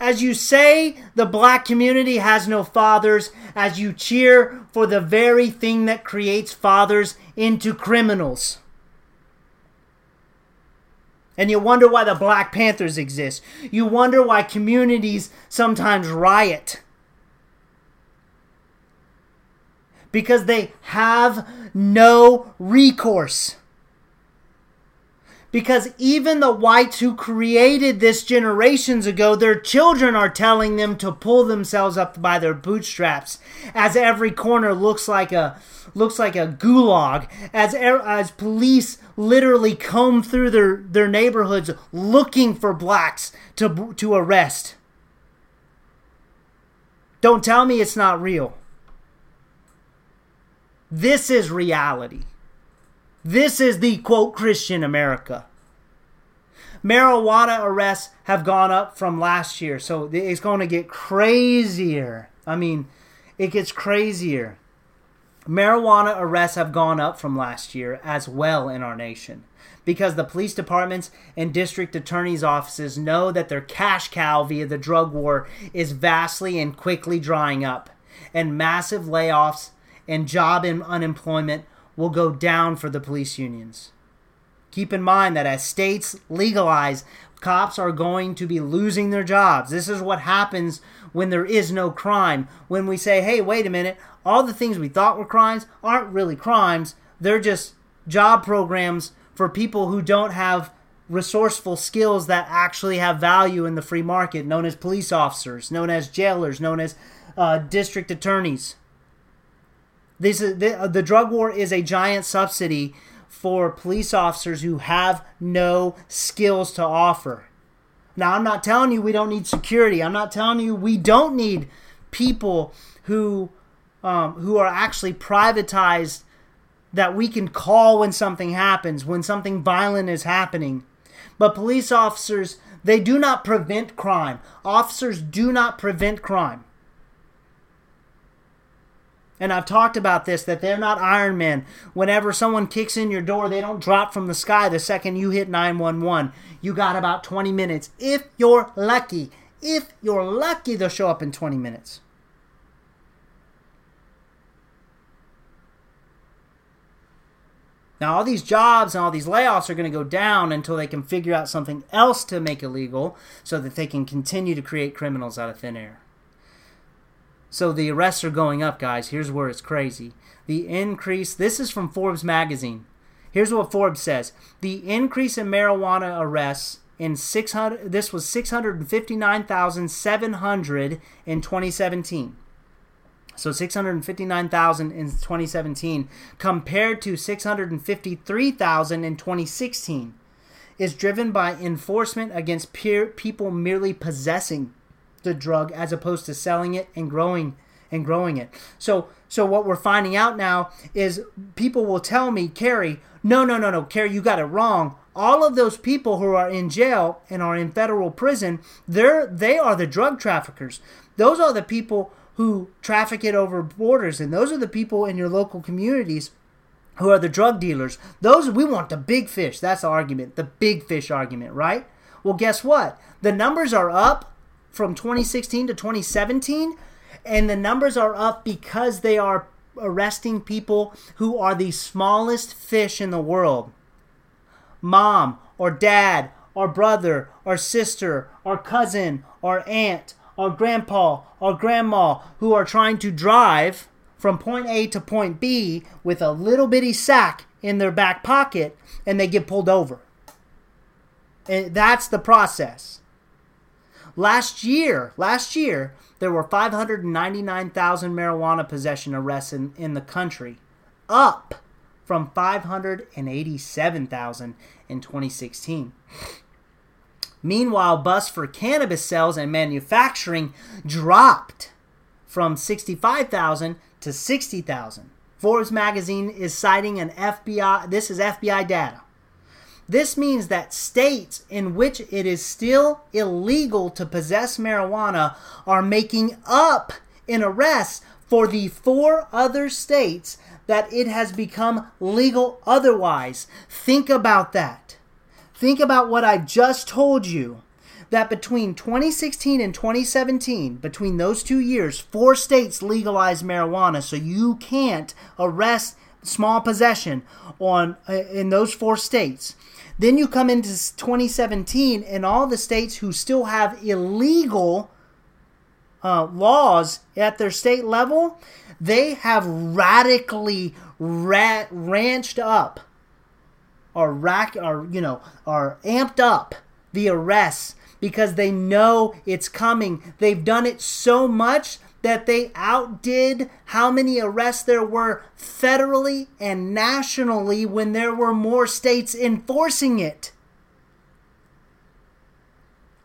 As you say the black community has no fathers, as you cheer for the very thing that creates fathers into criminals. And you wonder why the Black Panthers exist. You wonder why communities sometimes riot. Because they have no recourse. Because even the whites who created this generations ago, their children are telling them to pull themselves up by their bootstraps, as every corner looks like a looks like a gulag as as police literally comb through their their neighborhoods looking for blacks to to arrest. Don't tell me it's not real. This is reality. This is the quote Christian America. Marijuana arrests have gone up from last year, so it's going to get crazier. I mean, it gets crazier. Marijuana arrests have gone up from last year as well in our nation because the police departments and district attorneys' offices know that their cash cow via the drug war is vastly and quickly drying up, and massive layoffs and job and unemployment will go down for the police unions. Keep in mind that as states legalize, cops are going to be losing their jobs. This is what happens when there is no crime. When we say, hey, wait a minute, all the things we thought were crimes aren't really crimes, they're just job programs for people who don't have resourceful skills that actually have value in the free market, known as police officers, known as jailers, known as uh, district attorneys. This is the, the drug war is a giant subsidy for police officers who have no skills to offer. Now, I'm not telling you we don't need security. I'm not telling you we don't need people who um, who are actually privatized that we can call when something happens, when something violent is happening. But police officers, they do not prevent crime. Officers do not prevent crime. And I've talked about this that they're not Iron Man. Whenever someone kicks in your door, they don't drop from the sky the second you hit 911. You got about 20 minutes. If you're lucky, if you're lucky, they'll show up in 20 minutes. Now, all these jobs and all these layoffs are going to go down until they can figure out something else to make illegal so that they can continue to create criminals out of thin air. So the arrests are going up, guys. Here's where it's crazy. The increase, this is from Forbes magazine. Here's what Forbes says The increase in marijuana arrests in 600, this was 659,700 in 2017. So 659,000 in 2017 compared to 653,000 in 2016 is driven by enforcement against peer, people merely possessing the drug as opposed to selling it and growing and growing it. So so what we're finding out now is people will tell me, Carrie, no, no, no, no, Carrie, you got it wrong. All of those people who are in jail and are in federal prison, they're they are the drug traffickers. Those are the people who traffic it over borders, and those are the people in your local communities who are the drug dealers. Those we want the big fish. That's the argument, the big fish argument, right? Well, guess what? The numbers are up from 2016 to 2017, and the numbers are up because they are arresting people who are the smallest fish in the world. Mom or dad or brother or sister or cousin or aunt or grandpa or grandma who are trying to drive from point A to point B with a little bitty sack in their back pocket and they get pulled over. And that's the process. Last year, last year, there were 599,000 marijuana possession arrests in, in the country, up from 587,000 in 2016. Meanwhile, busts for cannabis sales and manufacturing dropped from 65,000 to 60,000. Forbes magazine is citing an FBI, this is FBI data. This means that states in which it is still illegal to possess marijuana are making up in arrests for the four other states that it has become legal otherwise. Think about that. Think about what I just told you that between 2016 and 2017, between those two years, four states legalized marijuana, so you can't arrest small possession on uh, in those four states. Then you come into 2017, and all the states who still have illegal uh, laws at their state level, they have radically ra- ranched up are rack are you know are amped up the arrests because they know it's coming. They've done it so much that they outdid how many arrests there were federally and nationally when there were more states enforcing it.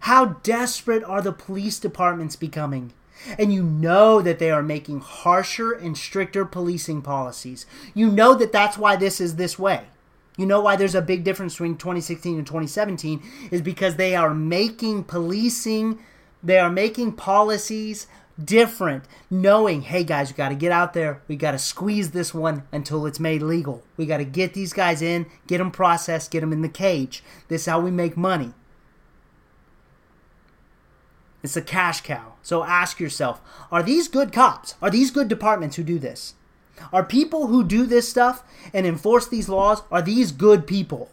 How desperate are the police departments becoming? And you know that they are making harsher and stricter policing policies. You know that that's why this is this way. You know why there's a big difference between 2016 and 2017 is because they are making policing, they are making policies different, knowing, hey guys, we got to get out there. We got to squeeze this one until it's made legal. We got to get these guys in, get them processed, get them in the cage. This is how we make money. It's a cash cow. So ask yourself are these good cops? Are these good departments who do this? Are people who do this stuff and enforce these laws, are these good people?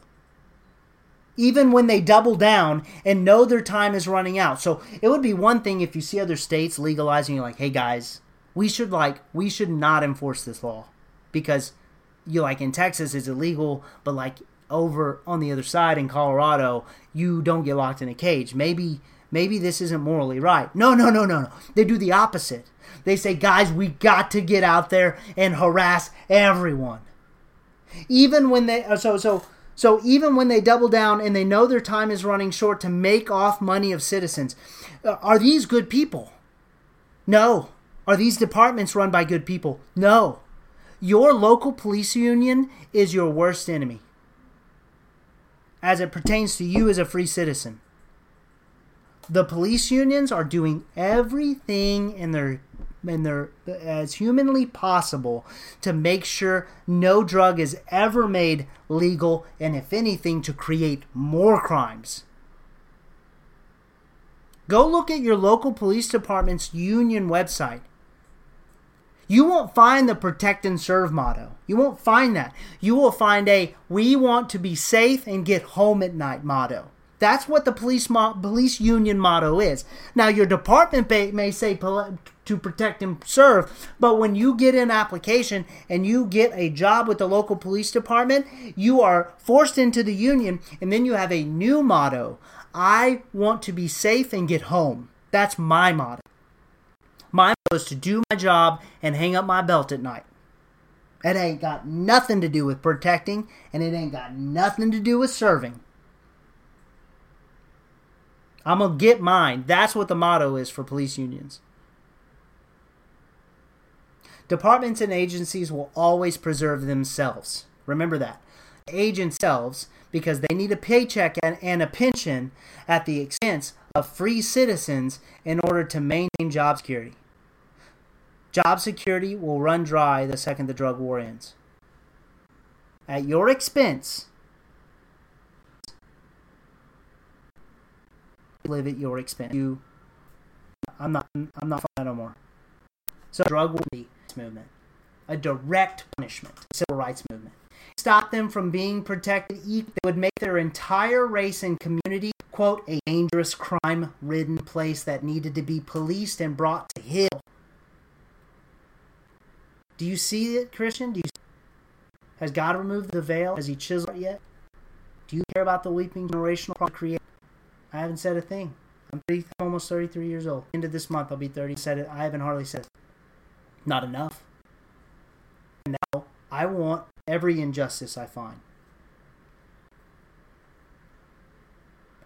Even when they double down and know their time is running out. So it would be one thing if you see other states legalizing, you're like, hey guys, we should like we should not enforce this law because you like in Texas it's illegal, but like over on the other side in Colorado, you don't get locked in a cage. Maybe maybe this isn't morally right. No, no, no, no, no. They do the opposite. They say, guys, we got to get out there and harass everyone. Even when they so so so even when they double down and they know their time is running short to make off money of citizens, uh, are these good people? No. Are these departments run by good people? No. Your local police union is your worst enemy as it pertains to you as a free citizen. The police unions are doing everything in their in as humanly possible to make sure no drug is ever made legal and if anything to create more crimes. Go look at your local police department's union website. You won't find the protect and serve motto. You won't find that. You will find a we want to be safe and get home at night motto. That's what the police mo- police union motto is. Now your department may, may say to protect and serve, but when you get an application and you get a job with the local police department, you are forced into the union and then you have a new motto. I want to be safe and get home. That's my motto. My motto is to do my job and hang up my belt at night. It ain't got nothing to do with protecting, and it ain't got nothing to do with serving. I'm to get mine. That's what the motto is for police unions. Departments and agencies will always preserve themselves. Remember that. Agents themselves because they need a paycheck and, and a pension at the expense of free citizens in order to maintain job security. Job security will run dry the second the drug war ends. At your expense, live at your expense. You, I'm not. I'm not for no more. So, drug war movement, a direct punishment, civil rights movement. Stop them from being protected. They would make their entire race and community quote a dangerous, crime-ridden place that needed to be policed and brought to heel. Do you see it, Christian? Do you has God removed the veil? Has He chiseled it yet? Do you care about the weeping generational create? I haven't said a thing. I'm, 30, I'm almost 33 years old. End of this month, I'll be 30. Said it. I haven't hardly said it. Not enough. Now I want every injustice I find.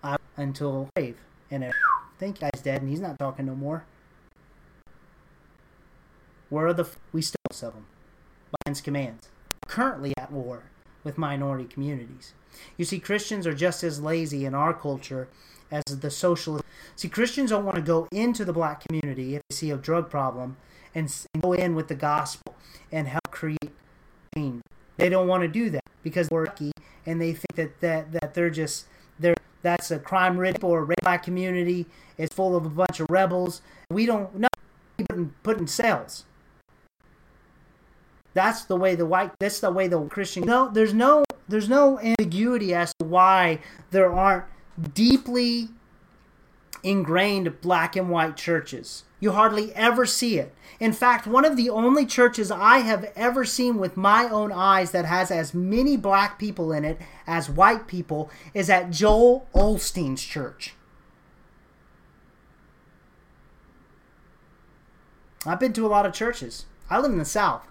I, until grave. And uh, if, think guy's dead and he's not talking no more. Where are the we still them? Biden's commands. Currently at war with minority communities. You see, Christians are just as lazy in our culture as the socialist. See, Christians don't want to go into the black community if they see a drug problem and go in with the gospel and help create change. They don't want to do that because they're lucky and they think that, that, that they're just they're that's a crime ridden or a black community. It's full of a bunch of rebels. We don't know putting putting sales. That's the way the white. That's the way the Christian. No, there's no there's no ambiguity as to why there aren't deeply ingrained black and white churches. You hardly ever see it. In fact, one of the only churches I have ever seen with my own eyes that has as many black people in it as white people is at Joel Osteen's church. I've been to a lot of churches. I live in the South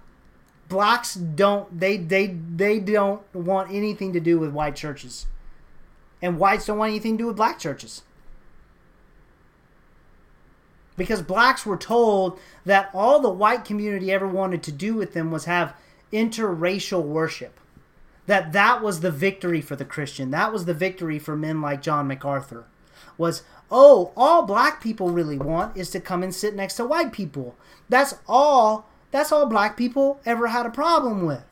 blacks don't they they they don't want anything to do with white churches. And whites don't want anything to do with black churches. Because blacks were told that all the white community ever wanted to do with them was have interracial worship. That that was the victory for the christian. That was the victory for men like john macarthur. Was oh all black people really want is to come and sit next to white people. That's all that's all black people ever had a problem with.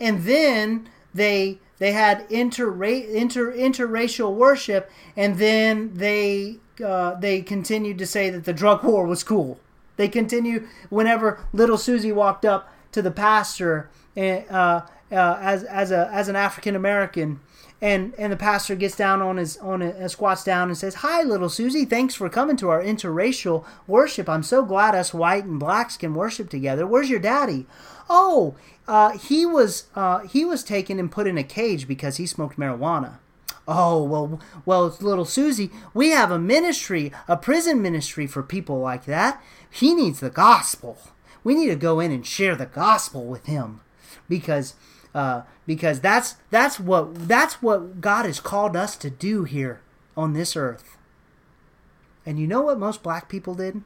And then they they had inter inter interracial worship, and then they uh, they continued to say that the drug war was cool. They continue whenever little Susie walked up to the pastor uh, uh, as as a as an African American and and the pastor gets down on his on a, uh, squats down and says, "Hi, little Susie. Thanks for coming to our interracial worship. I'm so glad us white and blacks can worship together. Where's your daddy? Oh, uh, he was uh, he was taken and put in a cage because he smoked marijuana." Oh well, well, little Susie, we have a ministry, a prison ministry for people like that. He needs the gospel. We need to go in and share the gospel with him, because uh, because that's that's what that's what God has called us to do here on this earth. And you know what most black people did?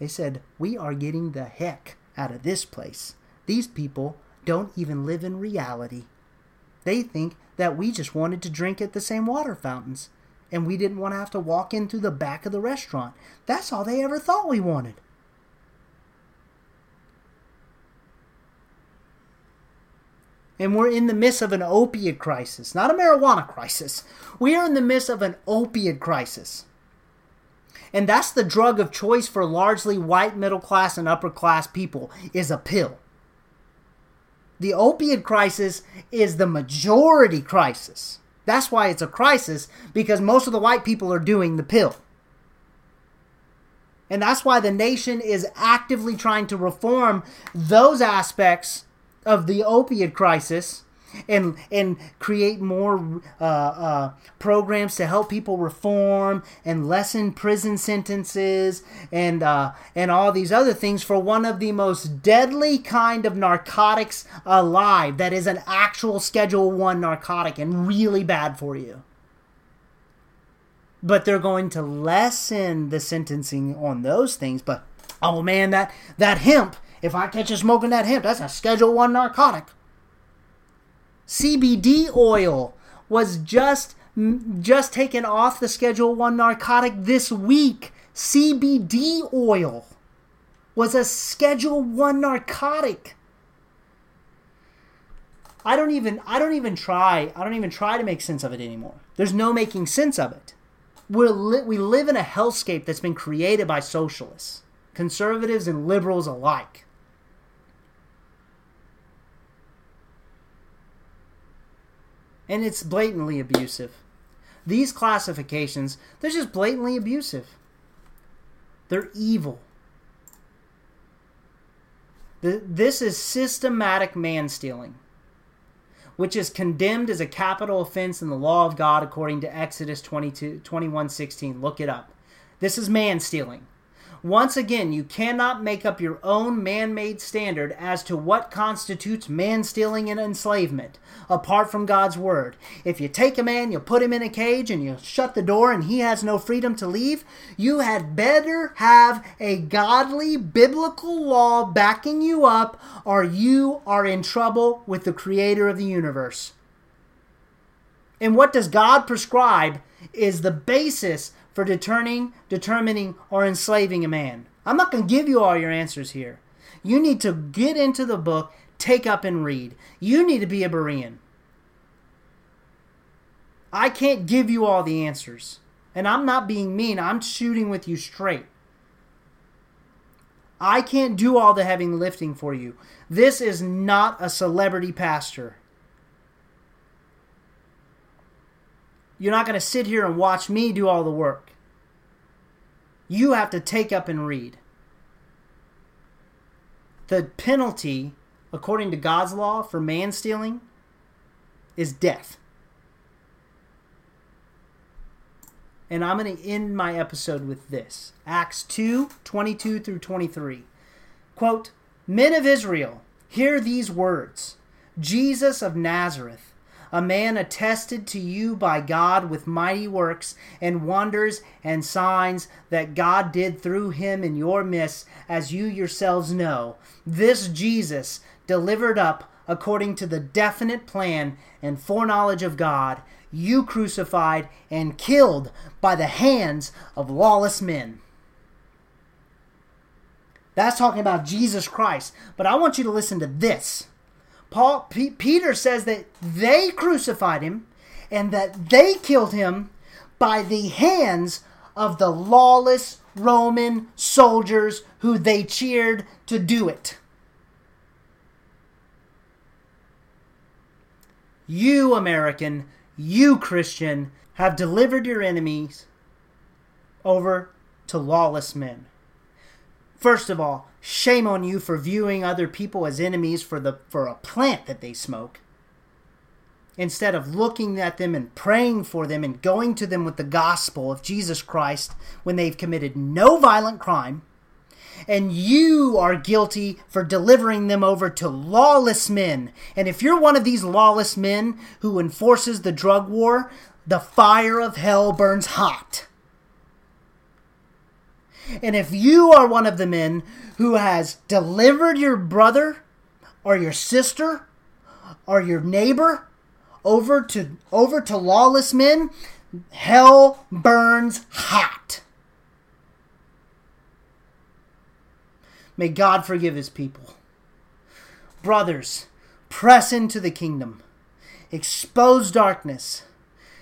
They said, "We are getting the heck out of this place. These people don't even live in reality. They think that we just wanted to drink at the same water fountains." and we didn't want to have to walk in through the back of the restaurant. That's all they ever thought we wanted. And we're in the midst of an opiate crisis, not a marijuana crisis. We are in the midst of an opiate crisis. And that's the drug of choice for largely white middle class and upper class people is a pill. The opiate crisis is the majority crisis. That's why it's a crisis because most of the white people are doing the pill. And that's why the nation is actively trying to reform those aspects of the opiate crisis and and create more uh, uh, programs to help people reform and lessen prison sentences and uh, and all these other things for one of the most deadly kind of narcotics alive that is an actual Schedule One narcotic and really bad for you. But they're going to lessen the sentencing on those things. But oh man, that that hemp if I catch you smoking that hemp, that's a Schedule 1 narcotic. CBD oil was just just taken off the Schedule 1 narcotic this week. CBD oil was a Schedule 1 narcotic. I don't even I don't even try I don't even try to make sense of it anymore. There's no making sense of it. we li- we live in a hellscape that's been created by socialists, conservatives and liberals alike. And it's blatantly abusive. These classifications, they're just blatantly abusive. They're evil. This is systematic man stealing, which is condemned as a capital offense in the law of God according to Exodus 22, 21 16. Look it up. This is man stealing. Once again, you cannot make up your own man made standard as to what constitutes man stealing and enslavement, apart from God's word. If you take a man, you put him in a cage, and you shut the door, and he has no freedom to leave, you had better have a godly biblical law backing you up, or you are in trouble with the creator of the universe. And what does God prescribe is the basis for determining, determining or enslaving a man. I'm not going to give you all your answers here. You need to get into the book, take up and read. You need to be a Berean. I can't give you all the answers. And I'm not being mean, I'm shooting with you straight. I can't do all the heavy lifting for you. This is not a celebrity pastor. You're not going to sit here and watch me do all the work. You have to take up and read. The penalty, according to God's law, for man stealing is death. And I'm going to end my episode with this Acts 2 22 through 23. Quote, Men of Israel, hear these words Jesus of Nazareth a man attested to you by God with mighty works and wonders and signs that God did through him in your midst, as you yourselves know. This Jesus, delivered up according to the definite plan and foreknowledge of God, you crucified and killed by the hands of lawless men. That's talking about Jesus Christ. But I want you to listen to this. Paul P- Peter says that they crucified him and that they killed him by the hands of the lawless Roman soldiers who they cheered to do it. You, American, You, Christian, have delivered your enemies over to lawless men. First of all, shame on you for viewing other people as enemies for the for a plant that they smoke. Instead of looking at them and praying for them and going to them with the gospel of Jesus Christ when they've committed no violent crime, and you are guilty for delivering them over to lawless men. And if you're one of these lawless men who enforces the drug war, the fire of hell burns hot. And if you are one of the men who has delivered your brother or your sister or your neighbor over to over to lawless men, hell burns hot. May God forgive his people. Brothers, press into the kingdom. Expose darkness.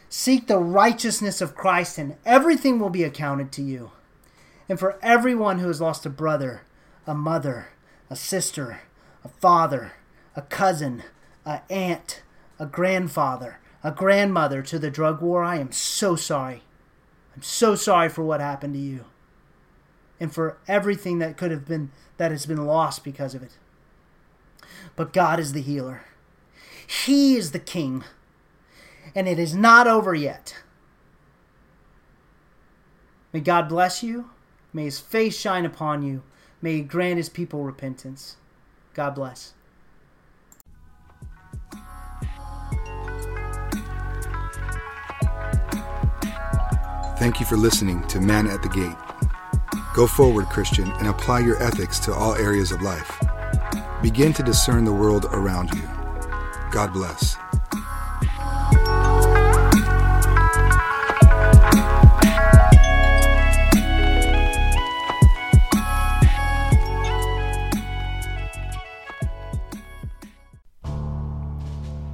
Seek the righteousness of Christ, and everything will be accounted to you. And for everyone who has lost a brother, a mother, a sister, a father, a cousin, a aunt, a grandfather, a grandmother to the drug war, I am so sorry. I'm so sorry for what happened to you and for everything that could have been that has been lost because of it. But God is the healer. He is the king. And it is not over yet. May God bless you. May his face shine upon you. May he grant his people repentance. God bless. Thank you for listening to Man at the Gate. Go forward, Christian, and apply your ethics to all areas of life. Begin to discern the world around you. God bless.